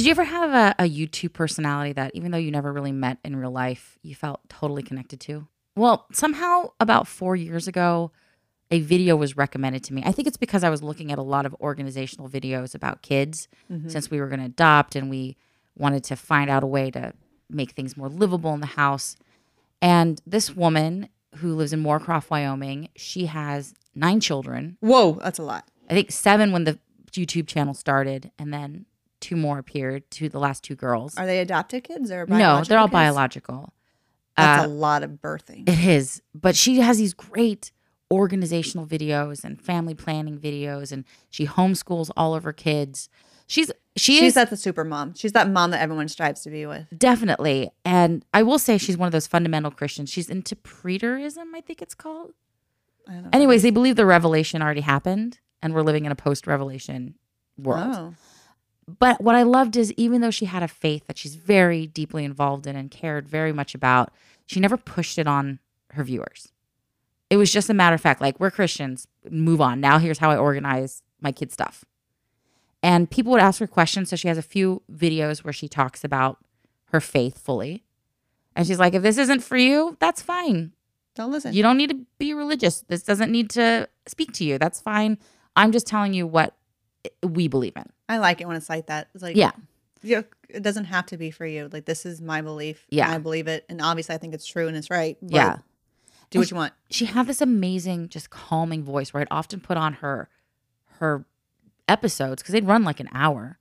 Did you ever have a, a YouTube personality that, even though you never really met in real life, you felt totally connected to? Well, somehow about four years ago, a video was recommended to me. I think it's because I was looking at a lot of organizational videos about kids mm-hmm. since we were going to adopt and we wanted to find out a way to make things more livable in the house. And this woman who lives in Moorcroft, Wyoming, she has nine children. Whoa, that's a lot. I think seven when the YouTube channel started, and then two more appeared. To the last two girls. Are they adopted kids or no, they're all kids? biological. That's Uh, a lot of birthing. It is, but she has these great organizational videos and family planning videos, and she homeschools all of her kids. She's she She's is that the super mom. She's that mom that everyone strives to be with. definitely, and I will say she's one of those fundamental Christians. She's into preterism, I think it's called. I don't know. Anyways, they believe the revelation already happened, and we're living in a post-revelation world. Oh. But what I loved is even though she had a faith that she's very deeply involved in and cared very much about, she never pushed it on her viewers. It was just a matter of fact, like, we're Christians, move on. Now here's how I organize my kid stuff. And people would ask her questions. So she has a few videos where she talks about her faith fully. And she's like, if this isn't for you, that's fine. Don't listen. You don't need to be religious. This doesn't need to speak to you. That's fine. I'm just telling you what we believe in. I like it when it's like that. It's like Yeah. yeah, it doesn't have to be for you. Like this is my belief. and Yeah. I believe it, and obviously I think it's true and it's right. but Yeah. do what you want. she had this amazing just calming voice where I'd often put on her her episodes because they'd run like an hour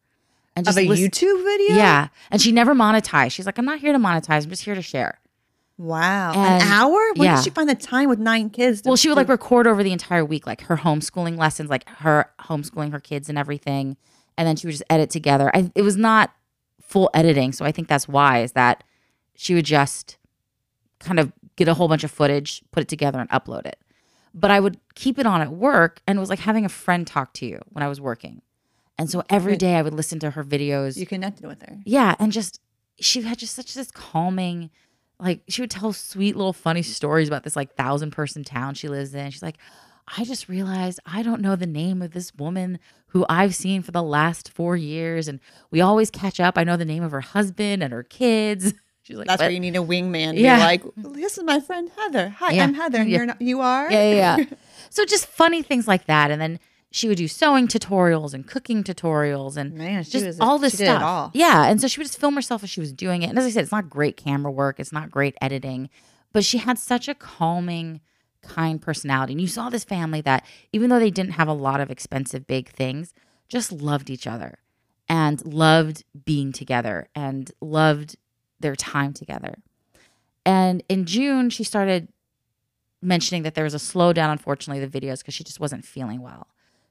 and Of just a listen- YouTube video. yeah and she never monetized she's like i'm not here to monetize i'm just here to share Wow. And- An hour? Where yeah. did she find the time with nine kids? well she would like record over the entire week like her homeschooling lessons like her homeschooling her kids and everything and then she would just edit together I, it was not full editing so i think that's why is that she would just kind of get a whole bunch of footage put it together and upload it but i would keep it on at work and it was like having a friend talk to you when i was working and so every day i would listen to her videos you connected with her. yeah, and just she had just such this calming, like she would tell sweet little funny stories about this like thousand person town she lives in. She's like, I just realized I don't know the name of this woman who I've seen for the last four years, and we always catch up. I know the name of her husband and her kids. She's like, That's "But- where you need a wingman. Yeah. be like, this is my friend Heather. Hi, Yeah. I'm Heather. And Yeah. you're not. You are. yeah, yeah, yeah. so just funny things like that, and then she would do sewing tutorials and cooking tutorials and Man, just was all this stuff. All. Yeah, and so she would just film herself as she was doing it. And as I said, it's not great camera work, it's not great editing, but she had such a calming, kind personality. And you saw this family that even though they didn't have a lot of expensive big things, just loved each other and loved being together and loved their time together. And in June, she started mentioning that there was a slowdown, unfortunately, the videos because she just wasn't feeling well.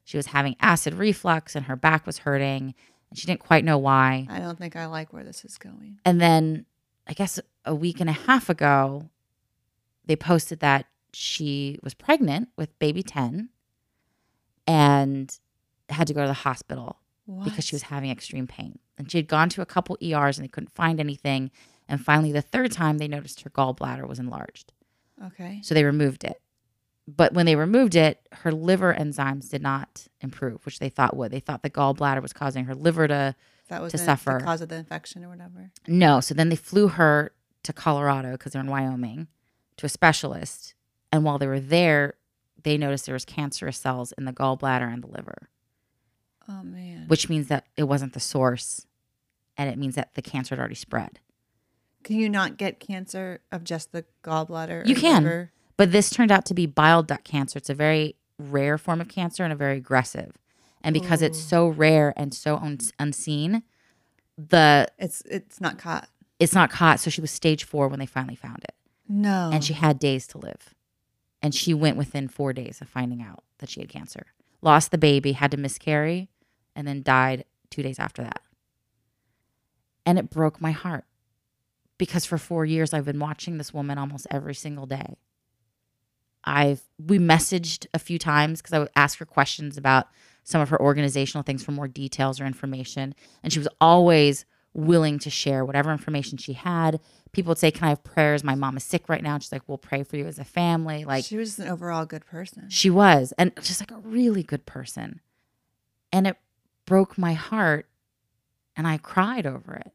She was having acid reflux and her back was hurting and she didn't quite know why. I don't think I like where this is going. And then I guess a week and a half ago, they posted that she was pregnant with baby 10 and had to go to the hospital What? because she was having extreme pain. And she had gone to a couple ERs and they couldn't find anything. And finally, the third time, they noticed her gallbladder was enlarged. okay. So they removed it. But when they removed it, her liver enzymes did not improve, which they thought would. They thought the gallbladder was causing her liver to That was to the, suffer. the cause of the infection or whatever. no. So then they flew her to Colorado because they're in Wyoming to a specialist. And while they were there, they noticed there was cancerous cells in the gallbladder and the liver, Oh man. which means that it wasn't the source, and it means that the cancer had already spread. Can you not get cancer of just the gallbladder? You or can. liver? But this turned out to be bile duct cancer. It's a very rare form of cancer and a very aggressive. And because it's so mm. rare and so un- unseen, the It's it's not caught. it's not caught. So she was stage four when they finally found it, No. and she had days to live. And she went within four days of finding out that she had cancer. Lost the baby, had to miscarry, and then died two days after that. And it broke my heart because for four years I've been watching this woman almost every single day. I've we messaged a few times because I would ask her questions about some of her organizational things for more details or information, and she was always willing to share whatever information she had. People would say, "Can I have prayers? My mom is sick right now." And she's like, "We'll pray for you as a family." Like she was an overall good person. she was, and just like a really good person. And it broke my heart. and I cried over it.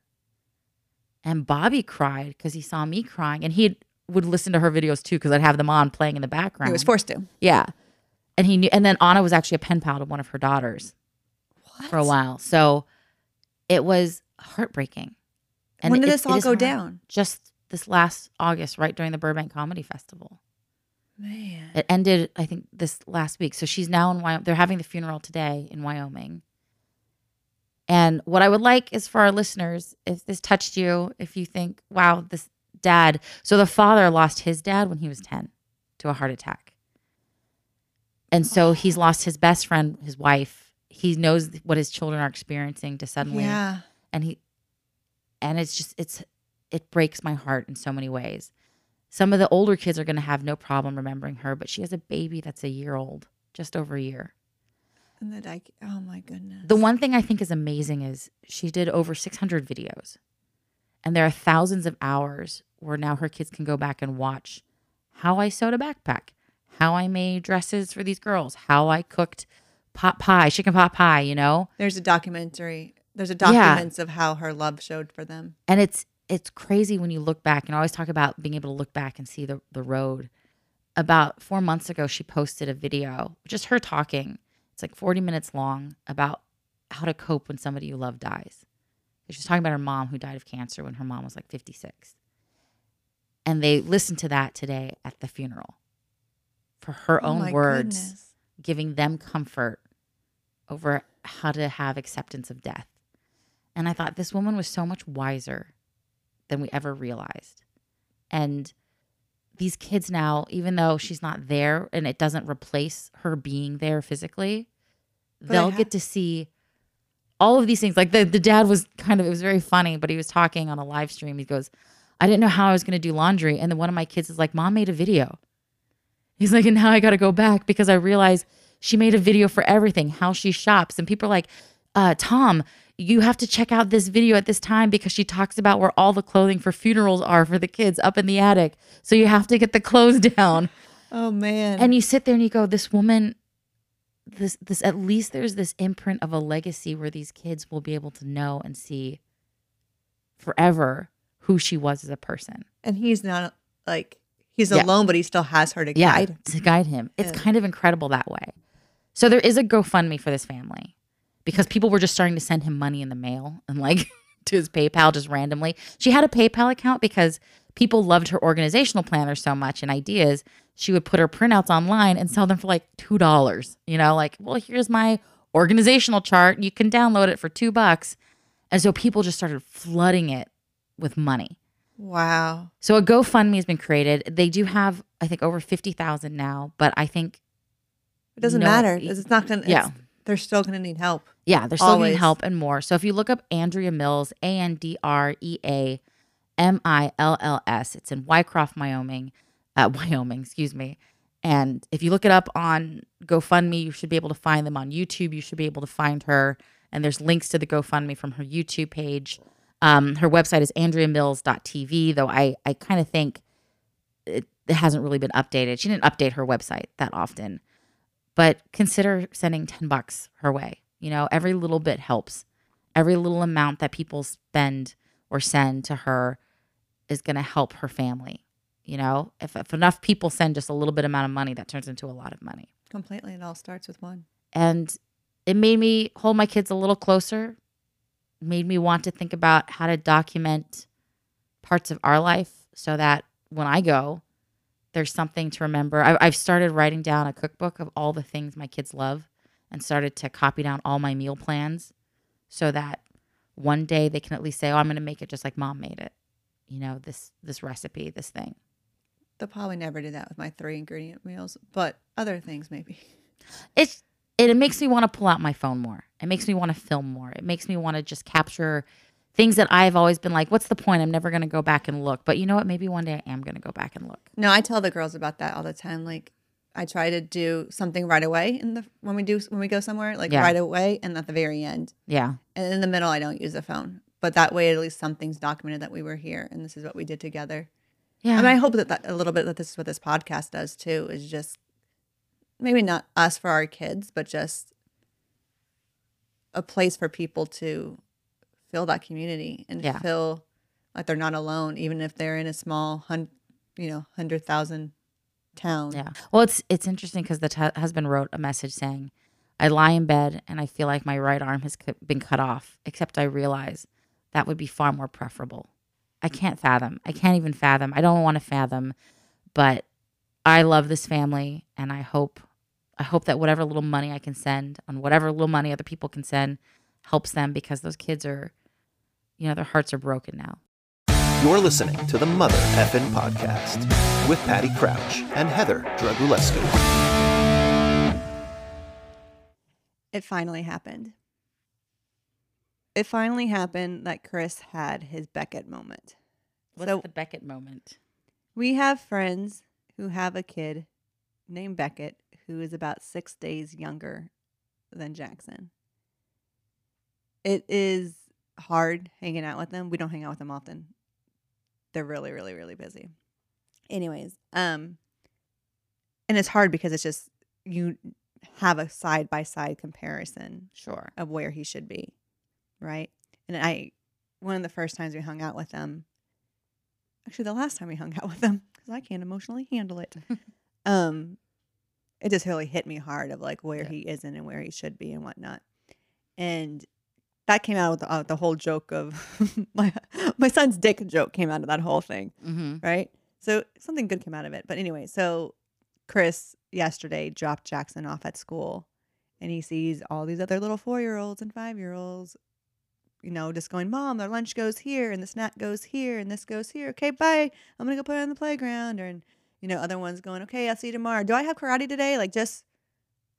And Bobby cried because he saw me crying, and he would listen to her videos too because I'd have them on playing in the background. He was forced to. Yeah. And he knew and then Anna was actually a pen pal to one of her daughters for a while. So it was heartbreaking. when did it- this all go hard. down? Just this last August, right during the Burbank Comedy Festival. Man. It ended, I think, this last week. So she's now in Wyoming. They're having the funeral today in Wyoming. And what I would like is for our listeners, if this touched you, if you think, wow, this dad. So the father lost his dad when he was 10 to a heart attack. And so he's lost his best friend, his wife. He knows what his children are experiencing to suddenly Yeah. and he and it's just it's it breaks my heart in so many ways some of the older kids are going to have no problem remembering her but she has a baby that's a year old just over a year And the like, oh my goodness. the one thing i think is amazing is she did over 600 videos and there are thousands of hours where now her kids can go back and watch how i sewed a backpack how i made dresses for these girls how i cooked pot pie chicken pot pie you know There's a documentary. There's a Yeah. documents of how her love showed for them. and it's it's crazy when you look back and I always talk about being able to look back and see the the road about four months ago she posted a video just her talking it's like 40 minutes long about how to cope when somebody you love dies she's talking about her mom who died of cancer when her mom was like 56 and they listened to that today at the funeral for her Oh own words goodness. giving them comfort over how to have acceptance of death. And I thought this woman was so much wiser than we ever realized. And these kids now, even though she's not there and it doesn't replace her being there physically, But they'll ha- get to see all of these things. Like the, the dad was kind of, it was very funny, but he was talking on a live stream. He goes, I didn't know how I was going to do laundry. And then one of my kids is like, Mom made a video. He's like, and now I got to go back because I realized she made a video for everything, how she shops. And people are like, uh, Tom, you have to check out this video at this time because she talks about where all the clothing for funerals are for the kids up in the attic. So you have to get the clothes down. Oh man. And you sit there and you go, this woman, this, this, at least there's this imprint of a legacy where these kids will be able to know and see forever who she was as a person. and he's not like he's Yeah. alone, but he still has her to yeah, guide. to guide him. It's Yeah. kind of incredible that way. So there is a GoFundMe for this family because people were just starting to send him money in the mail and like to his PayPal just randomly. She had a PayPal account because people loved her organizational planner so much and ideas. She would put her printouts online and sell them for like two dollars. You know, like, well, here's my organizational chart. You can download it for two bucks. And so people just started flooding it with money. Wow. So a GoFundMe has been created. They do have, I think, over fifty thousand now, but I think, It doesn't No, matter. It's not gonna. yeah. Yeah. They're still gonna need help. yeah, they're still getting Always. help and more. So if you look up Andrea Mills, A N D R E A M I L L S, it's in Wycroft, Wyoming, uh, Wyoming, excuse me. And if you look it up on GoFundMe, you should be able to find them on YouTube. You should be able to find her. And there's links to the GoFundMe from her YouTube page. Um, her website is andreamills.tv, though I, I kind of think it, it hasn't really been updated. She didn't update her website that often. But consider sending 10 bucks her way. You know, every little bit helps. Every little amount that people spend or send to her is going to help her family. You know, if, if enough people send just a little bit amount of money, that turns into a lot of money. Completely. It all starts with one. And it made me hold my kids a little closer, made me want to think about how to document parts of our life so that when I go, there's something to remember. I, I've started writing down a cookbook of all the things my kids love and started to copy down all my meal plans so that one day they can at least say, "Oh, I'm going to make it just like mom made it." You know, this this recipe, this thing. They'll probably never do that with my three ingredient meals, but other things maybe. it's it, it makes me want to pull out my phone more. It makes me want to film more. It makes me want to just capture things that I've always been like, what's the point? I'm never going to go back and look. But you know what? Maybe one day I am going to go back and look. No, I tell the girls about that all the time. Like, I try to do something right away in the when we do when we go somewhere, like Yeah. right away, and at the very end. Yeah. And in the middle, I don't use the phone. But that way, at least something's documented that we were here and this is what we did together. Yeah. And I hope that, that a little bit that this is what this podcast does too is just maybe not us for our kids, but just a place for people to feel that community and Yeah. feel like they're not alone, even if they're in a small hun, you know, hundred thousand town. Yeah. Well, it's it's interesting because the t- husband wrote a message saying, "I lie in bed and I feel like my right arm has cu- been cut off. Except I realize that would be far more preferable. I can't fathom. I can't even fathom. I don't want to fathom, but I love this family, and I hope I hope that whatever little money I can send on whatever little money other people can send helps them because those kids are, you know, their hearts are broken now. You're listening to the Mother Effin Podcast with Patty Crouch and Heather Dragulescu. It finally happened. It finally happened that Chris had his Beckett moment. What's So- the Beckett moment? We have friends who have a kid named Beckett who is about six days younger than Jackson. It is hard hanging out with them. We don't hang out with them often. They're really, really, really busy. Anyways, um, and it's hard because it's just you have a side by side comparison Sure. of where he should be, right? And I, one of the first times we hung out with them, actually the last time we hung out with them, because I can't emotionally handle it, um, it just really hit me hard of like where Yeah. he isn't and where he should be and whatnot, and that came out with the, uh, the whole joke of my my son's dick joke came out of that whole thing Mm-hmm. right? So something good came out of it. But anyway, so Chris yesterday dropped Jackson off at school and he sees all these other little four year olds and five year olds, you know, just going, Mom, their lunch goes here and the snack goes here and this goes here. Okay, bye. I'm gonna go play on the playground. Or and you know, other ones going, Okay, I'll see you tomorrow. Do I have karate today? Like just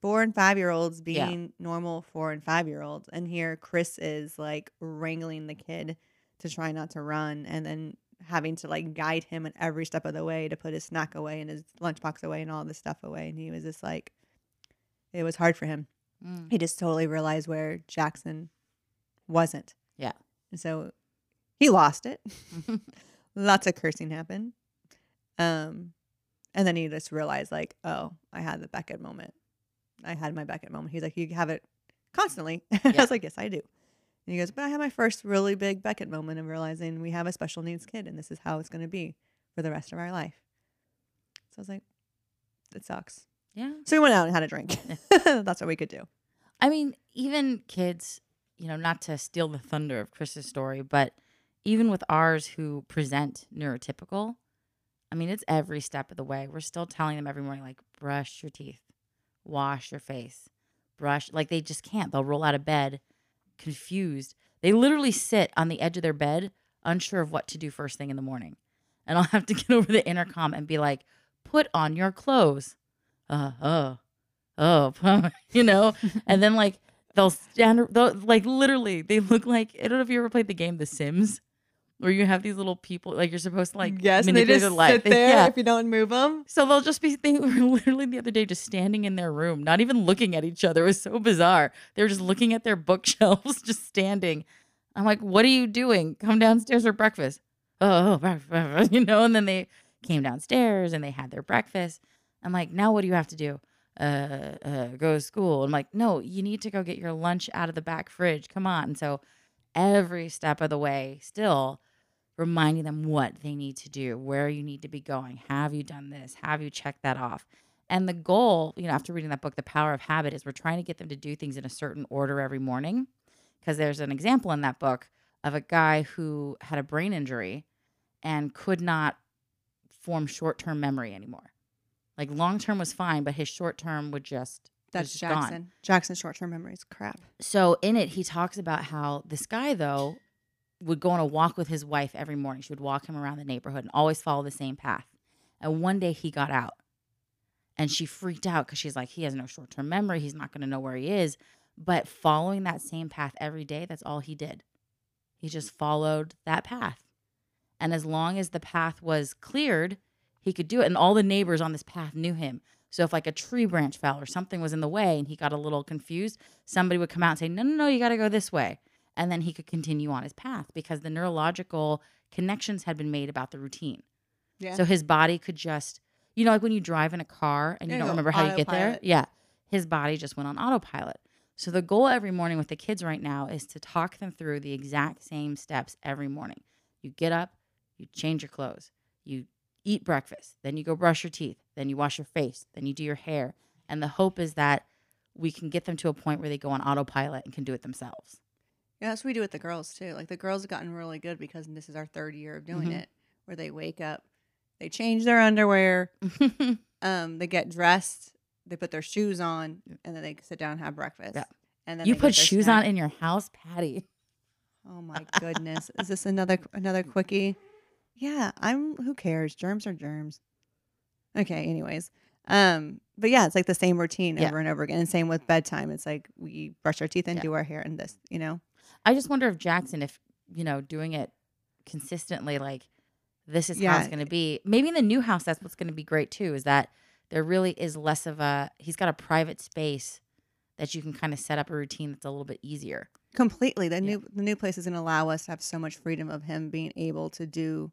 four and five year olds Yeah. being normal four and five year olds. And here Chris is like wrangling the kid to try not to run and then having to like guide him at every step of the way to put his snack away and his lunchbox away and all this stuff away. And he was just like, it was hard for him. Mm. He just totally realized where Jackson wasn't. Yeah. And so he lost it. Lots of cursing happened. Um, and then he just realized, like, oh, I had the Beckett moment. I had my Beckett moment. He's like, you have it constantly. I Yeah. was like, yes, I do. And he goes, but I had my first really big Beckett moment of realizing we have a special needs kid and this is how it's going to be for the rest of our life. So I was like, it sucks. yeah. So we went out and had a drink. That's what we could do. I mean, even kids, you know, not to steal the thunder of Chris's story, but even with ours who present neurotypical, I mean, it's every step of the way. We're still telling them every morning, like, brush your teeth, wash your face, brush. Like, they just can't. They'll roll out of bed confused. They literally sit on the edge of their bed, unsure of what to do first thing in the morning. And I'll have to get over the intercom and be like, put on your clothes. Uh, oh, oh, you know? and then like they'll stand they'll, like literally they look like I don't know if you ever played the game The Sims where you have these little people like you're supposed to like yes, and they just sit there yeah. if you don't move them. So they'll just be they were literally the other day just standing in their room, not even looking at each other. It was so bizarre. They were just looking at their bookshelves, just standing. I'm like, what are you doing? Come downstairs for breakfast. Oh, breakfast, you know, and then they came downstairs and they had their breakfast. I'm like, now what do you have to do? Uh, uh, go to school. I'm like, no, you need to go get your lunch out of the back fridge. Come on. And so every step of the way, still reminding them what they need to do, where you need to be going. Have you done this? Have you checked that off? And the goal, you know, after reading that book, The Power of Habit, is we're trying to get them to do things in a certain order every morning. Because there's an example in that book of a guy who had a brain injury and could not form short term memory anymore. Like long term was fine, but his short term would just That's just gone. Jackson. Jackson's short term memory is crap. So in it, he talks about how this guy though would go on a walk with his wife every morning. She would walk him around the neighborhood and always follow the same path. And one day he got out, and she freaked out because she's like, he has no short term memory. He's not going to know where he is. But following that same path every day, that's all he did. He just followed that path. And as long as the path was cleared, he could do it. And all the neighbors on this path knew him. So if like a tree branch fell or something was in the way and he got a little confused, somebody would come out and say, No, no, no, you got to go this way. And then he could continue on his path because the neurological connections had been made about the routine. Yeah. So his body could just, you know, like when you drive in a car and you Yeah, don't remember how you get there. Yeah. His body just went on autopilot. So the goal every morning with the kids right now is to talk them through the exact same steps every morning. You get up, you change your clothes, you eat breakfast, then you go brush your teeth, then you wash your face, then you do your hair. And the hope is that we can get them to a point where they go on autopilot and can do it themselves. Yeah, that's what we do with the girls too. Like the girls have gotten really good because this is our third year of doing Mhm. it, where they wake up, they change their underwear, um, they get dressed, they put their shoes on, and then they sit down and have breakfast. Yeah. And then you put shoes snack. on in your house, Patty. Oh my goodness. Is this another another quickie? Yeah, I'm who cares? Germs are germs. Okay, anyways. Um, but yeah, it's like the same routine Yeah. over and over again. And same with bedtime. It's like we brush our teeth and Yeah. do our hair and this, you know? I just wonder if Jackson, if you know, doing it consistently, like this is how Yeah. it's going to be. Maybe in the new house, that's what's going to be great too. Is that there really is less of a. He's got a private space that you can kind of set up a routine that's a little bit easier. Completely. The Yeah. new the new place is gonna allow us to have so much freedom of him being able to do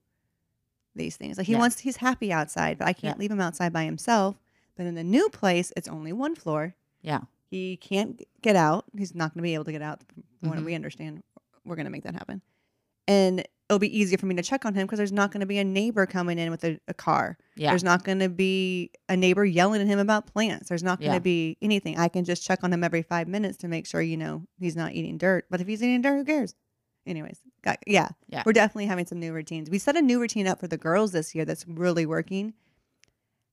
these things. Like he Yeah. wants he's happy outside, but I can't Yeah. leave him outside by himself. But in the new place, it's only one floor. Yeah. He can't g- get out. He's not going to be able to get out. What Mhm. we understand, we're going to make that happen. And it'll be easier for me to check on him because there's not going to be a neighbor coming in with a, a car. Yeah. There's not going to be a neighbor yelling at him about plants. There's not going to Yeah. be anything. I can just check on him every five minutes to make sure, you know, he's not eating dirt. But if he's eating dirt, who cares? Anyways, got, yeah, Yeah. we're definitely having some new routines. We set a new routine up for the girls this year that's really working.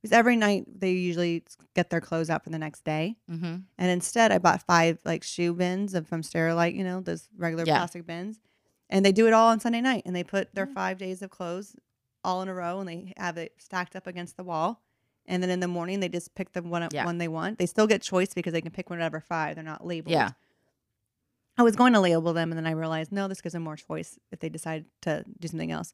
Because every night they usually get their clothes out for the next day. mm-hmm. And instead, I bought five like shoe bins of from Sterilite, you know, those regular Yeah. plastic bins. And they do it all on Sunday night. And they put their Mm. five days of clothes all in a row and they have it stacked up against the wall. And then in the morning, they just pick the one, Yeah. one they want. They still get choice because they can pick whatever five. They're not labeled. Yeah. I was going to label them and then I realized, no, this gives them more choice if they decide to do something else.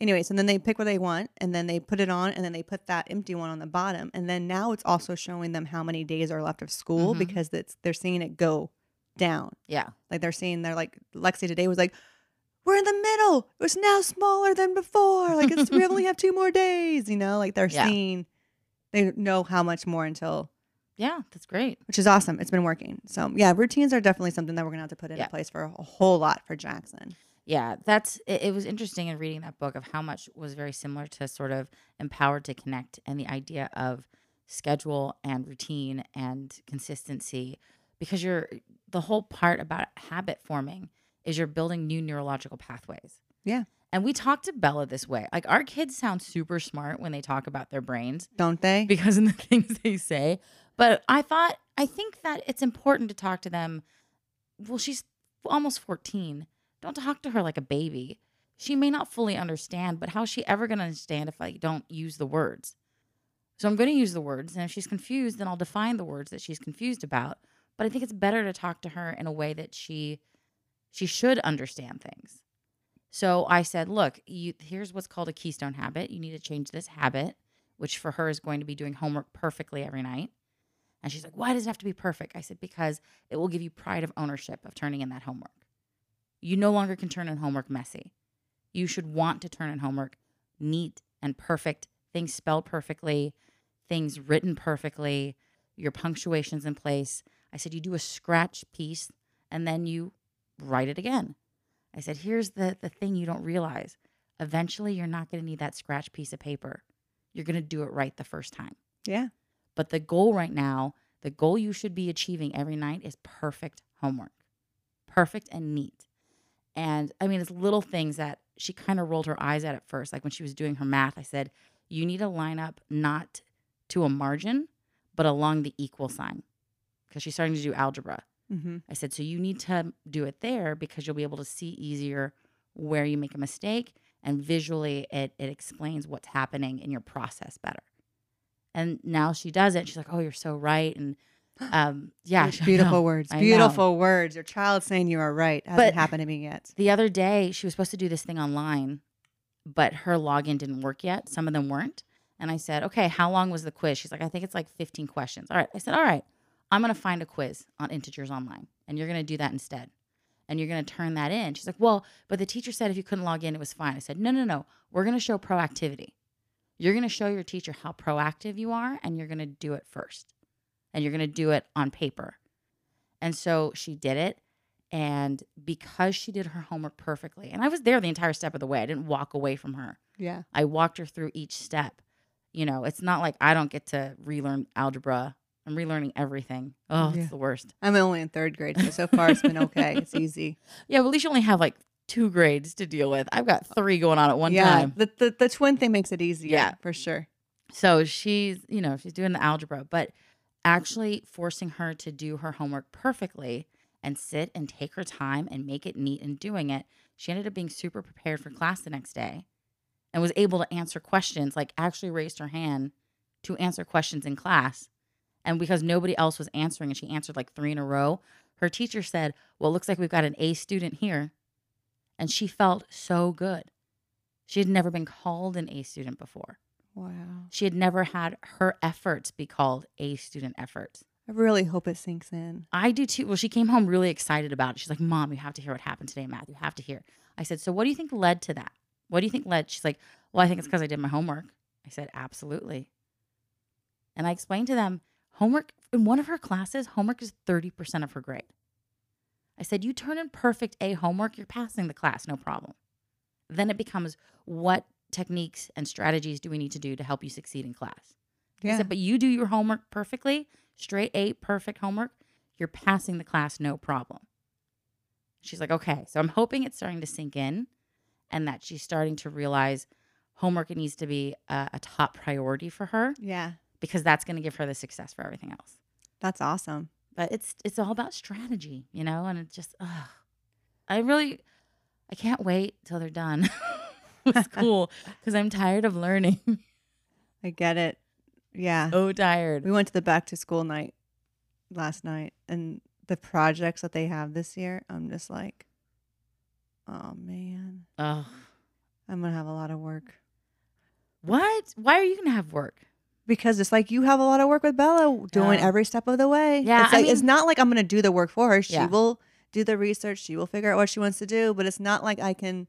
Anyway, so then they pick what they want and then they put it on and then they put that empty one on the bottom. And then now it's also showing them how many days are left of school Mhm. because it's they're seeing it go down. Yeah. Like they're seeing they're like Lexi today was like, We're in the middle. It's now smaller than before. Like it's we only have two more days, you know? Like they're Yeah. seeing they know how much more until Yeah. That's great. which is awesome. It's been working. So yeah, routines are definitely something that we're gonna have to put into Yeah. place for a whole lot for Jackson. Yeah, that's it, it was interesting in reading that book of how much was very similar to sort of empowered to connect and the idea of schedule and routine and consistency because you're the whole part about habit forming is you're building new neurological pathways. Yeah. And we talk to Bella this way. Like our kids sound super smart when they talk about their brains Don't they? because of the things they say. But I thought, I think that it's important to talk to them. Well, she's almost 14. Don't talk to her like a baby. She may not fully understand, but how's she ever going to understand if I don't use the words? So I'm going to use the words. And if she's confused, then I'll define the words that she's confused about. But I think it's better to talk to her in a way that she she should understand things. So I said, look, you, here's what's called a keystone habit. You need to change this habit, which for her is going to be doing homework perfectly every night. And she's like, why does it have to be perfect? I said, because it will give you pride of ownership of turning in that homework. You no longer can turn in homework messy. You should want to turn in homework neat and perfect, things spelled perfectly, things written perfectly, your punctuation's in place. I said, you do a scratch piece and then you write it again. I said, here's the, the thing you don't realize. Eventually, you're not going to need that scratch piece of paper. You're going to do it right the first time. Yeah. But the goal right now, the goal you should be achieving every night is perfect homework, perfect and neat. And I mean, it's little things that she kind of rolled her eyes at at first. Like when she was doing her math, I said, you need to line up not to a margin, but along the equal sign because she's starting to do algebra. Mm-hmm. I said, so you need to do it there because you'll be able to see easier where you make a mistake and visually it, it explains what's happening in your process better. And now she does it. She's like, oh, you're so right. And um, yeah, Those beautiful know. words. Beautiful words. Your child saying you are right hasn't But- happened to me yet. The other day, she was supposed to do this thing online, but her login didn't work yet. Some of them weren't. And I said, okay, how long was the quiz? She's like, I think it's like 15 questions. All right. I said, all right, I'm going to find a quiz on integers online, and you're going to do that instead. And you're going to turn that in. She's like, well, but the teacher said if you couldn't log in, it was fine. I said, no, no, no. We're going to show proactivity. You're going to show your teacher how proactive you are, and you're going to do it first. And you're going to do it on paper. And so she did it. And because she did her homework perfectly, and I was there the entire step of the way, I didn't walk away from her. Yeah. I walked her through each step. You know, it's not like I don't get to relearn algebra. I'm relearning everything. Oh, Yeah. it's the worst. I'm only in third grade, so so far it's been okay. It's easy. Yeah, but at least you only have like two grades to deal with. I've got three going on at one yeah. time. The, the the twin thing makes it easier. Yeah. For sure. So she's, you know, she's doing the algebra, but actually forcing her to do her homework perfectly and sit and take her time and make it neat and doing it. She ended up being super prepared for class the next day and was able to answer questions, like actually raised her hand to answer questions in class. And because nobody else was answering and she answered like three in a row, her teacher said, Well, it looks like we've got an A student here. And she felt so good. She had never been called an A student before. Wow. She had never had her efforts be called A student effort. I really hope it sinks in. I do too. Well, she came home really excited about it. She's like, Mom, you have to hear what happened today, in math. You have to hear. I said, So what do you think led to that? What do you think led? She's like, Well, I think it's because I did my homework. I said, Absolutely. And I explained to them, homework in one of her classes, homework is 30% of her grade. I said, You turn in perfect A homework, you're passing the class, no problem. Then it becomes what techniques and strategies do we need to do to help you succeed in class? I Yeah. said, but you do your homework perfectly, straight A, perfect homework, you're passing the class no problem. She's like, okay. So I'm hoping it's starting to sink in and that she's starting to realize homework needs to be a, a top priority for her yeah. because that's going to give her the success for everything else. That's awesome. But it's it's all about strategy, you know, and it's just, ugh. I really, I can't wait till they're done school because I'm tired of learning. I get it. Yeah. so tired. We went to the back to school night last night and the projects that they have this year, I'm just like, oh man, Ugh. I'm going to have a lot of work. What? Why are you gonna have work? Because it's like you have a lot of work with Bella doing Yeah. every step of the way. Yeah, It's, I like, it's not like I'm going to do the work for her. She Yeah. will do the research. She will figure out what she wants to do. But it's not like I can.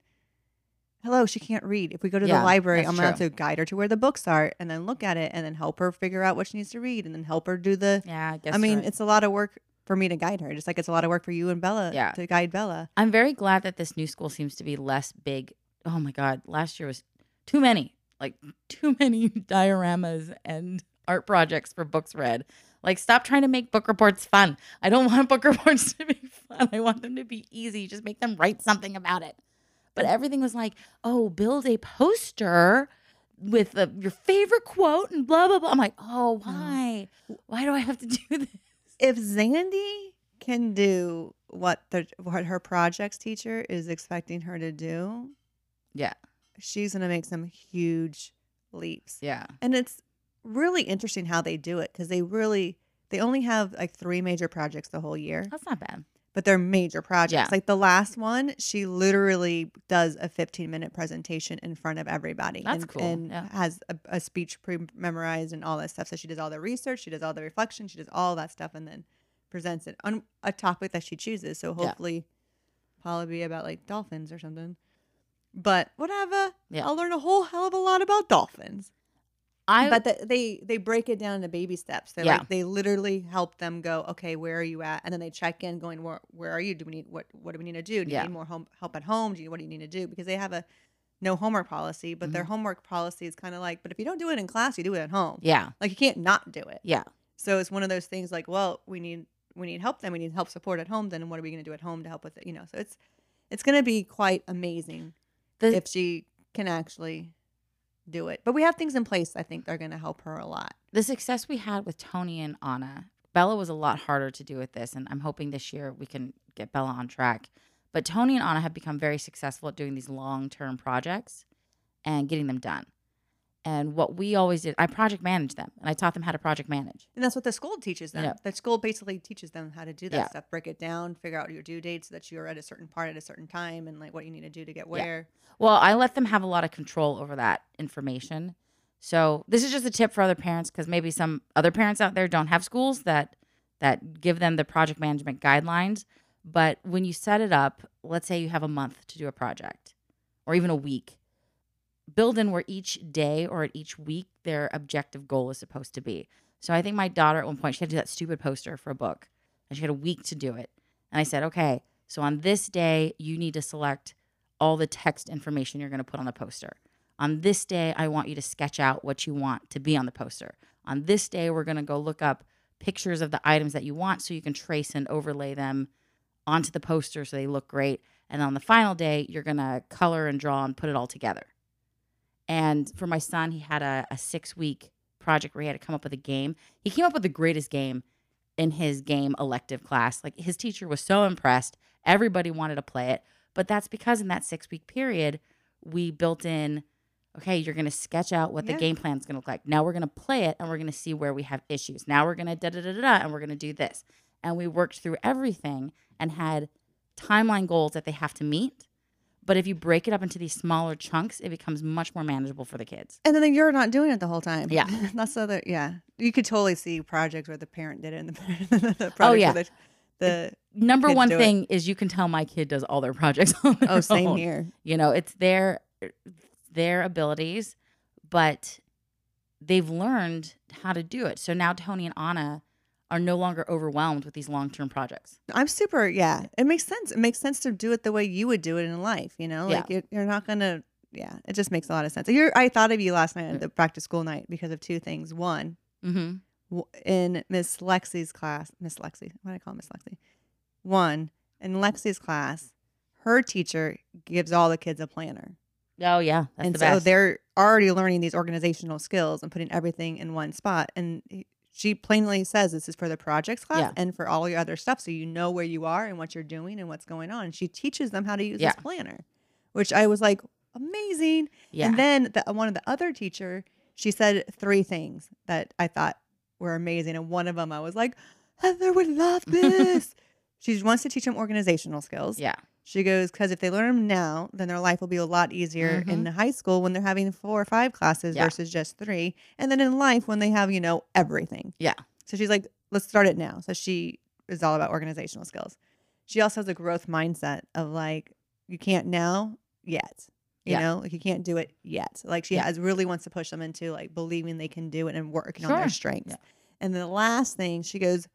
Hello, she can't read. If we go to Yeah, the library, that's I'm going to true. have to guide her to where the books are and then look at it and then help her figure out what she needs to read and then help her do the. Yeah, I guess. I mean, it's a lot of work for me to guide her, just like it's a lot of work for you and Bella Yeah. to guide Bella. I'm very glad that this new school seems to be less big. Oh my god, last year was too many, like too many dioramas and art projects for books read. Like, stop trying to make book reports fun. I don't want book reports to be fun. I want them to be easy. Just make them write something about it. But everything was like, oh, build a poster with the, your favorite quote and blah blah blah. I'm like, oh, mm. why? Why do I have to do this? If Zandy can do what the what her projects teacher is expecting her to do, Yeah, she's going to make some huge leaps. yeah, And it's really interesting how they do it because they really they only have like three major projects the whole year, that's not bad. But they're major projects. Yeah. Like the last one, she literally does a 15 minute presentation in front of everybody. That's and, cool, And yeah. has a, a speech pre memorized and all that stuff. So she does all the research, she does all the reflection, she does all that stuff, and then presents it on a topic that she chooses. So Yeah. hopefully, probably be about like dolphins or something. But whatever, Yeah. I'll learn a whole hell of a lot about dolphins I but the, they they break it down into baby steps. They Yeah. like they literally help them go, okay, where are you at? And then they check in, going, where where are you? Do we need what what do we need to do? Do you Yeah. need more home help at home? Do you what do you need to do? Because they have a no homework policy, but Mm-hmm. their homework policy is kind of like, but if you don't do it in class, you do it at home. yeah, Like you can't not do it. yeah. So it's one of those things like, well, we need we need help then we need help support at home then what are we going to do at home to help with it? You know, so it's it's going to be quite amazing The, if she can actually do it. But we have things in place I think they are going to help her a lot. the success we had with Tony and Anna, Bella was a lot harder to do with this, and I'm hoping this year we can get Bella on track. But Tony and Anna have become very successful at doing these long term projects and getting them done. And what we always did, I project managed them, and I taught them how to project manage. And that's what the school teaches them. Yeah. The school basically teaches them how to do that Yeah. stuff, break it down, figure out your due dates so that you're at a certain part at a certain time and like what you need to do to get where. Well, I let them have a lot of control over that information. So this is just a tip for other parents because maybe some other parents out there don't have schools that that give them the project management guidelines. But when you set it up, let's say you have a month to do a project, or even a week, build in where each day or at each week their objective goal is supposed to be. So I think my daughter at one point she had to do that stupid poster for a book, and she had a week to do it. And I said, okay, so on this day, you need to select all the text information you're going to put on the poster. On this day, I want you to sketch out what you want to be on the poster. On this day, we're going to go look up pictures of the items that you want so you can trace and overlay them onto the poster so they look great. And on the final day, you're going to color and draw and put it all together. And for my son, he had a, a six week project where he had to come up with a game. He came up with the greatest game in his game elective class. Like his teacher was so impressed. Everybody wanted to play it. But that's because in that six week period, we built in okay, you're going to sketch out what Yeah. the game plan is going to look like. Now we're going to play it and we're going to see where we have issues. Now we're going to da da da da da and we're going to do this. And we worked through everything and had timeline goals that they have to meet. But if you break it up into these smaller chunks, it becomes much more manageable for the kids. And then you're not doing it the whole time. Yeah. That's the other, yeah. You could totally see projects where the parent did it and the, the project Oh, yeah. where the, the Number one thing is you can tell my kid does all their projects on their oh, same own. here. You know, it's their their abilities, but they've learned how to do it. So now Tony and Anna are no longer overwhelmed with these long term projects. I'm super, yeah. It makes sense. It makes sense to do it the way you would do it in life, you know? Yeah. Like you're, you're not going to, yeah, it just makes a lot of sense. You're, I thought of you last night at the back to school night because of two things. One, Mm-hmm. w- in Miss Lexi's class, Miss Lexi, what do I call Miss Lexi? One, in Lexi's class, her teacher gives all the kids a planner. Oh yeah, that's and so best. they're already learning these organizational skills and putting everything in one spot. And she plainly says this is for the projects class Yeah. and for all your other stuff. So you know where you are and what you're doing and what's going on. And she teaches them how to use Yeah. this planner, which I was like, amazing. yeah, And then the, uh, one of the other teacher, she said three things that I thought were amazing. And one of them I was like, Heather would love this. she wants to teach them organizational skills. yeah, She goes, because if they learn them now, then their life will be a lot easier in high school when they're having four or five classes Mm-hmm. Yeah. versus just three. And then in life when they have, you know, everything. yeah, So she's like, let's start it now. So she is all about organizational skills. She also has a growth mindset of like, you can't now yet. You Yeah. know, like you can't do it yet. Like she Yeah. has really wants to push them into like believing they can do it and working on their Sure. strengths. And the last thing she goes,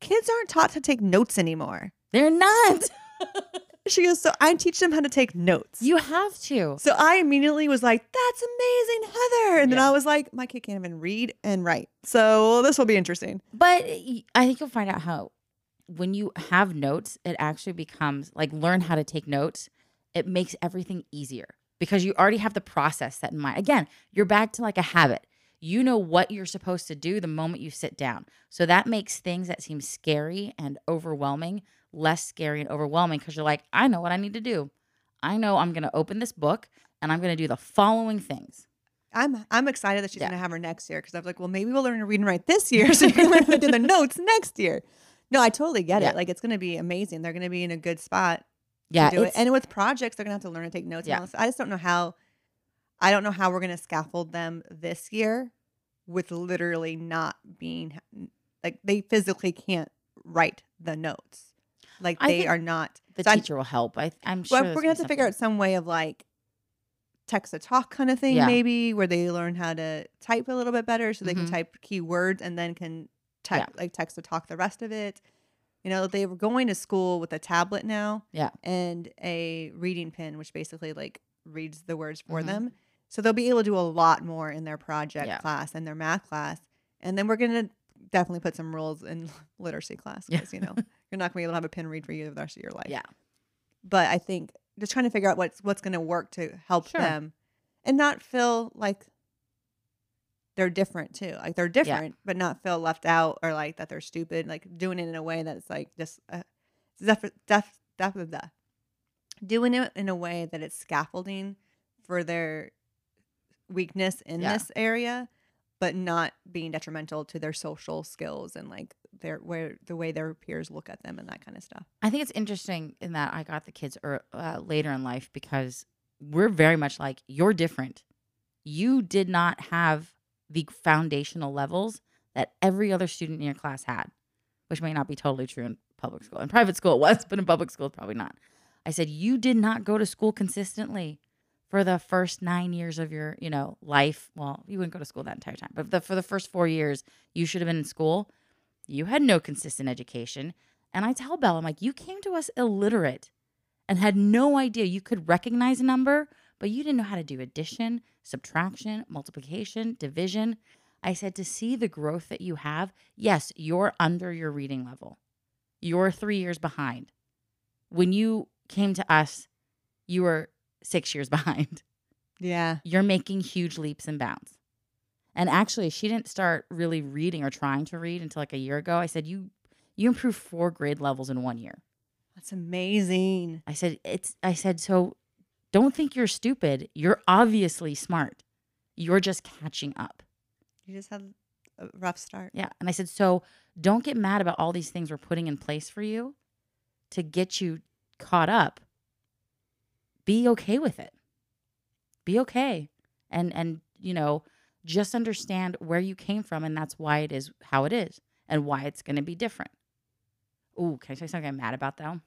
kids aren't taught to take notes anymore. they're not. She goes, so I teach them how to take notes. you have to. So I immediately was like, that's amazing, Heather. And then I was like, my kid can't even read and write. So this will be interesting. But I think you'll find out how when you have notes, it actually becomes like learn how to take notes. It makes everything easier because you already have the process set in mind. Again, you're back to like a habit. You know what you're supposed to do the moment you sit down. So that makes things that seem scary and overwhelming less scary and overwhelming because you're like, I know what I need to do. I know I'm going to open this book and I'm going to do the following things. I'm I'm excited that she's Yeah. gonna have her next year because I was like, well, maybe we'll learn to read and write this year, so you can learn to do the notes next year. No, I totally get Yeah. it. Like it's gonna be amazing. They're gonna be in a good spot Yeah. to do it. And with projects, they're gonna have to learn to take notes. Yeah. And all this. I just don't know how. I don't know how we're gonna scaffold them this year with literally not being like they physically can't write the notes. Like I they are not. the so I- teacher will help. I, I'm sure well, we're gonna have to figure out some way of like text to talk kind of thing, Yeah. maybe where they learn how to type a little bit better, so they Mhm. can type keywords and then can type like text to talk the rest of it. You know, they were going to school with a tablet now Yeah. and a reading pen, which basically like reads the words for Mhm. them. So they'll be able to do a lot more in their project Yeah. class and their math class. And then we're gonna definitely put some rules in literacy class Yeah. because you know you're not gonna be able to have a pen read for you the rest of your life Yeah. but I think just trying to figure out what's what's going to work to help Sure. them and not feel like they're different too. Like they're different, but not feel left out or like that they're stupid. Like doing it in a way that's like just uh, def, def, def, def, doing it in a way that it's scaffolding for their weakness in Yeah. this area, but not being detrimental to their social skills and like their where the way their peers look at them and that kind of stuff. I think it's interesting in that I got the kids er, uh, later in life because we're very much like you're different. You did not have the foundational levels that every other student in your class had, which may not be totally true in public school. In private school, it was, but in public school, it's probably not. I said you did not go to school consistently for the first nine years of your, you know, life. Well, you wouldn't go to school that entire time, but the, for the first four years, you should have been in school. You had no consistent education. And I tell Bella, I'm like, you came to us illiterate and had no idea you could recognize a number, but you didn't know how to do addition, subtraction, multiplication, division. I said, to see the growth that you have, yes, you're under your reading level. You're three years behind. When you came to us, you were six years behind. Yeah. You're making huge leaps and bounds. And actually, she didn't start really reading or trying to read until like a year ago. I said, You you improved four grade levels in one year. That's amazing. I said, it's I said, so don't think you're stupid. You're obviously smart. You're just catching up. You just had a rough start. Yeah. And I said, so don't get mad about all these things we're putting in place for you to get you caught up. Be okay with it. Be okay. And and you know, just understand where you came from and that's why it is how it is and why it's going to be different. Ooh, can I say something I'm mad about though?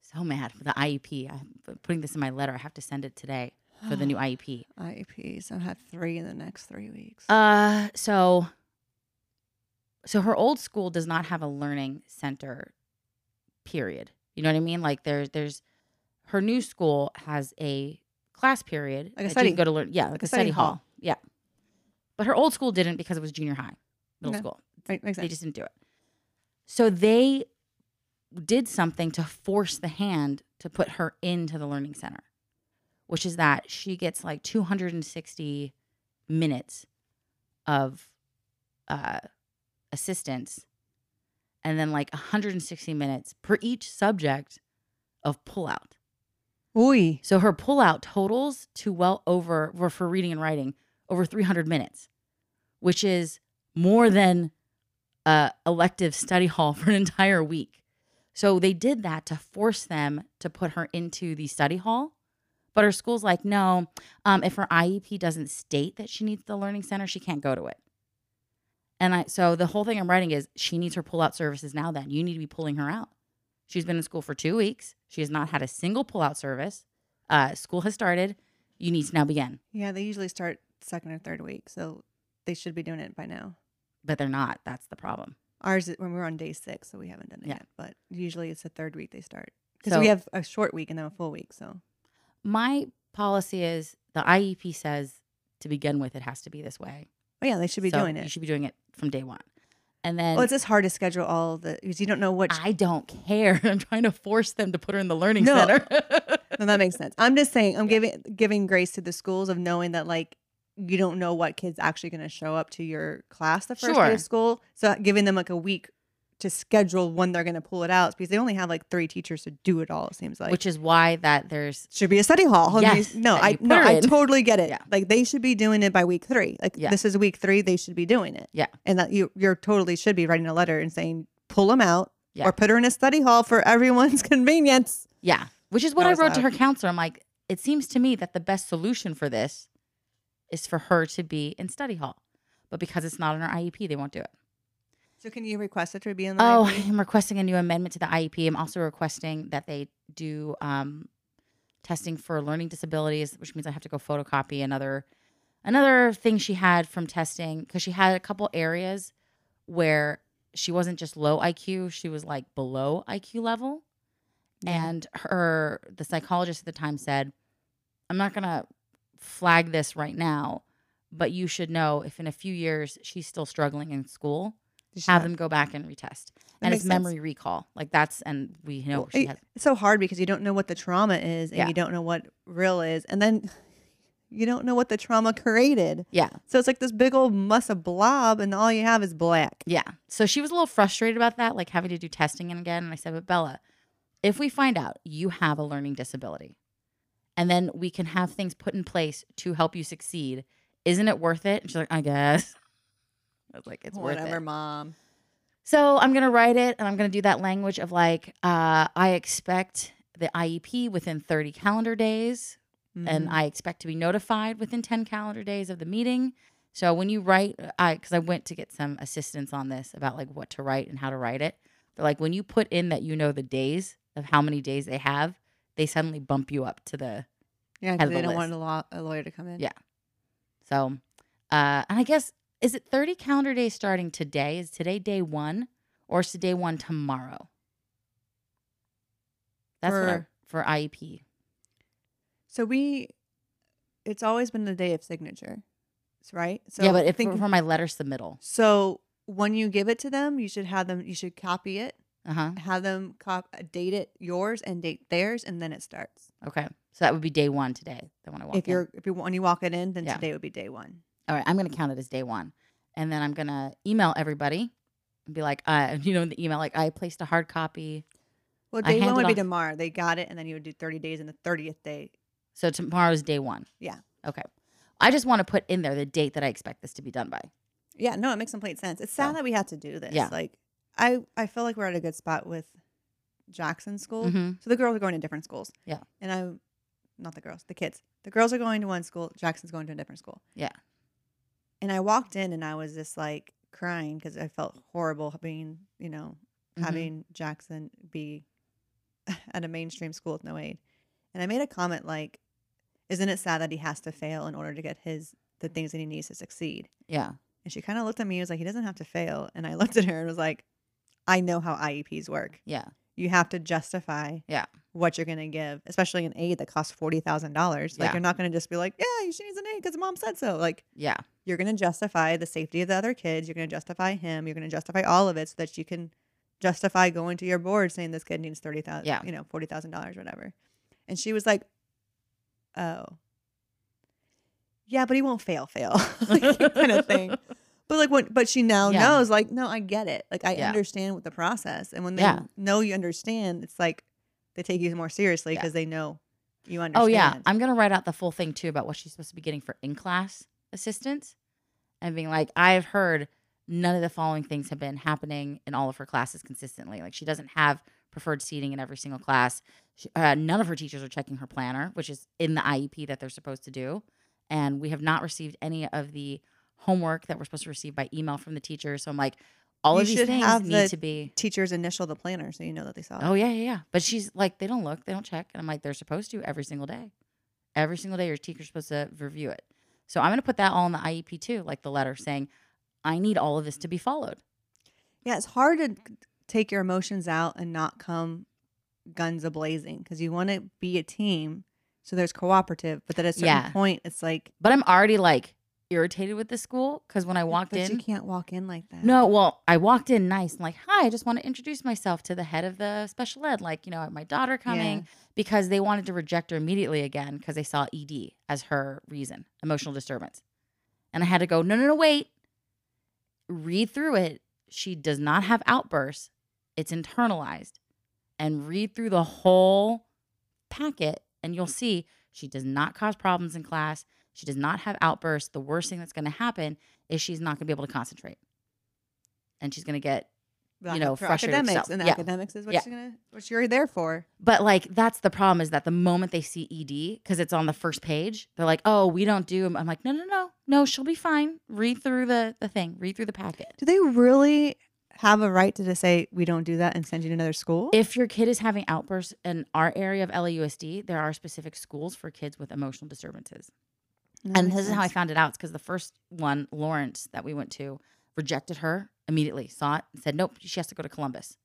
So mad for the IEP. I'm putting this in my letter. I have to send it today for the new IEP. IEPs. I've had three in the next three weeks. Uh, so, so her old school does not have a learning center. Period. You know what I mean? Like there's there's her new school has a class period Like a study- go to learn. Yeah, like, a study, hall. Yeah, but her old school didn't because it was junior high, middle Okay. school. right, makes They sense. just didn't do it. So they did something to force the hand to put her into the learning center, which is that she gets like 260 minutes of uh, assistance and then like 160 minutes per each subject of pullout. Ooh. So her pullout totals to well over for, for reading and writing over 300 minutes, which is more than a elective study hall for an entire week. So they did that to force them to put her into the study hall. But her school's like, no, um, if her IEP doesn't state that she needs the learning center, she can't go to it. And I so the whole thing I'm writing is she needs her pullout services now. Then you need to be pulling her out. She's been in school for two weeks. She has not had a single pullout service. Uh, school has started. You need to now begin, Yeah, they usually start second or third week, so they should be doing it by now. but they're not. That's the problem. Ours is when we're on day six, so we haven't done it Yeah. yet. But usually it's the third week they start because So we have a short week and then a full week. So my policy is the IEP says to begin with it has to be this way. oh yeah, they should be So doing it. You should be doing it from day one. And then Well, it's just hard to schedule all the because you don't know what. I don't care. I'm trying to force them to put her in the learning No. center. no, that makes sense. I'm just saying I'm giving giving grace to the schools of knowing that like you don't know what kids actually going to show up to your class the first day of school. So giving them like a week to schedule when they're going to pull it out because they only have like three teachers to do it all. It seems like Which is why that there's should be a study hall. Yes, no, I no, I totally get it. Yeah. Like they should be doing it by week three. Like Yeah. this is week three, they should be doing it. Yeah. and that you you're totally should be writing a letter and saying pull them out Yeah. or put her in a study hall for everyone's convenience. Yeah. Which is what That I wrote to her counselor. I'm like, it seems to me that the best solution for this is for her to be in study hall. But because it's not in her IEP, they won't do it. So can you request it to be in the Oh, IEP? I'm requesting a new amendment to the IEP. I'm also requesting that they do um, testing for learning disabilities, which means I have to go photocopy another another thing she had from testing because she had a couple areas where she wasn't just low IQ, she was like below IQ level. Yeah. And her the psychologist at the time said, I'm not gonna flag this right now, but you should know if in a few years she's still struggling in school, have not- them go back and retest. That and it's sense. memory recall. Like that's and we know Well, she has It's so hard because you don't know what the trauma is and Yeah. you don't know what real is. And then you don't know what the trauma created. Yeah. So it's like this big old muss of blob and all you have is black. Yeah. So she was a little frustrated about that, like having to do testing again. And I said, But Bella, if we find out you have a learning disability and then we can have things put in place to help you succeed, isn't it worth it? And she's like, I guess. I was like, it's worth Whatever, it. mom. So I'm gonna write it and I'm gonna do that language of like, uh, I expect the IEP within 30 calendar days. and Mhm. I expect to be notified within 10 calendar days of the meeting. So when you write, I because I went to get some assistance on this about like what to write and how to write it. They're like when you put in that you know the days of how many days they have, they suddenly bump you up to the yeah, head 'cause of they the don't want a, law, a lawyer to come in. Yeah. so. Uh, and I guess is it 30 calendar days starting today? Is today day one, or is to day one tomorrow? That's what I, For- for IEP. So we, it's always been the day of signature, right? So yeah, but if think- for my letter submittal. so when you give it to them, you should have them. You should copy it, Uh huh. have them cop date it yours and date theirs, and then it starts. Okay. So that would be day one today. Then when I walk if in. you're if you when you walk it in, then Yeah. today would be day one. All right, I'm going to count it as day one. And then I'm going to email everybody and be like, uh, you know, in the email, like, I placed a hard copy. Well, day one would be tomorrow. They got it, and then you would do thirty days, and the thirtieth day. So tomorrow's day one. Yeah. Okay. I just want to put in there the date that I expect this to be done by. Yeah, no, it makes complete sense. It's sad So- that we have to do this. Yeah. Like, I I feel like we're at a good spot with Jackson School. Mhm. So the girls are going to different schools. Yeah. And I, not the girls, the kids. The girls are going to one school. Jackson's going to a different school. Yeah. And I walked in and I was just like crying because I felt horrible being, you know, Mhm. having Jackson be at a mainstream school with no aid. And I made a comment like, "Isn't it sad that he has to fail in order to get his the things that he needs to succeed?" Yeah. And she kind of looked at me and was like, "He doesn't have to fail." And I looked at her and was like, "I know how IEPs work. Yeah. You have to justify Yeah. what you're going to give, especially an aid that costs forty thousand dollars. Like Yeah. you're not going to just be like, "Yeah, she needs an aid because mom said so." Like Yeah. you're going to justify the safety of the other kids. You're going to justify him. You're going to justify all of it so that you can justify going to your board saying this kid needs thirty thousand, Yeah. you know, forty thousand dollars, whatever. And she was like, "Oh, yeah, but he won't fail, fail, like, kind of thing." But like when, but she now Yeah. knows, like, no, I get it. Like I Yeah. understand what the process, and when they Yeah. know you understand, it's like they take you more seriously because they know you understand. Oh yeah, I'm gonna write out the full thing too about what she's supposed to be getting for in class assistance, and being like, I've heard none of the following things have been happening in all of her classes consistently. Like she doesn't have preferred seating in every single class. She, uh, none of her teachers are checking her planner, which is in the IEP that they're supposed to do, and we have not received any of the homework that we're supposed to receive by email from the teacher. So I'm like, all You of these things need the to be. teachers initial the planner so you know that they saw it. Oh yeah, yeah, yeah. But she's like, they don't look, they don't check, and I'm like, they're supposed to every single day. Every single day, your teacher's supposed to review it. So I'm gonna put that all in the IEP too, like the letter saying, I need all of this to be followed. Yeah, it's hard to take your emotions out and not come guns a blazing because you want to be a team. So there's cooperative, but at a certain Yeah. point, it's like But I'm already like irritated with the school because when I walked but in, you can't walk in like that. No, well, I walked in nice. I'm like, hi, I just want to introduce myself to the head of the special ed, like, you know, my daughter coming, Yeah. because they wanted to reject her immediately again because they saw ED as her reason, emotional disturbance. And I had to go, no, no, no, wait. Read through it. She does not have outbursts, it's internalized. And read through the whole packet, and you'll see she does not cause problems in class. She does not have outbursts. The worst thing that's going to happen is she's not going to be able to concentrate. And she's going to get, you know, frustrated academics, and Yeah. academics is what Yeah. you're gonna, what you're there for. but like, that's the problem is that the moment they see ED, because it's on the first page, they're like, oh, we don't do. I'm like, no, no, no, no, she'll be fine. Read through the, the thing, read through the packet. Do they really have a right to just say we don't do that and send you to another school? If your kid is having outbursts in our area of LAUSD, there are specific schools for kids with emotional disturbances. That and makes this is how I found it out. It's because the first one, Lawrence, that we went to, rejected her immediately, saw it, and said, nope, she has to go to Columbus.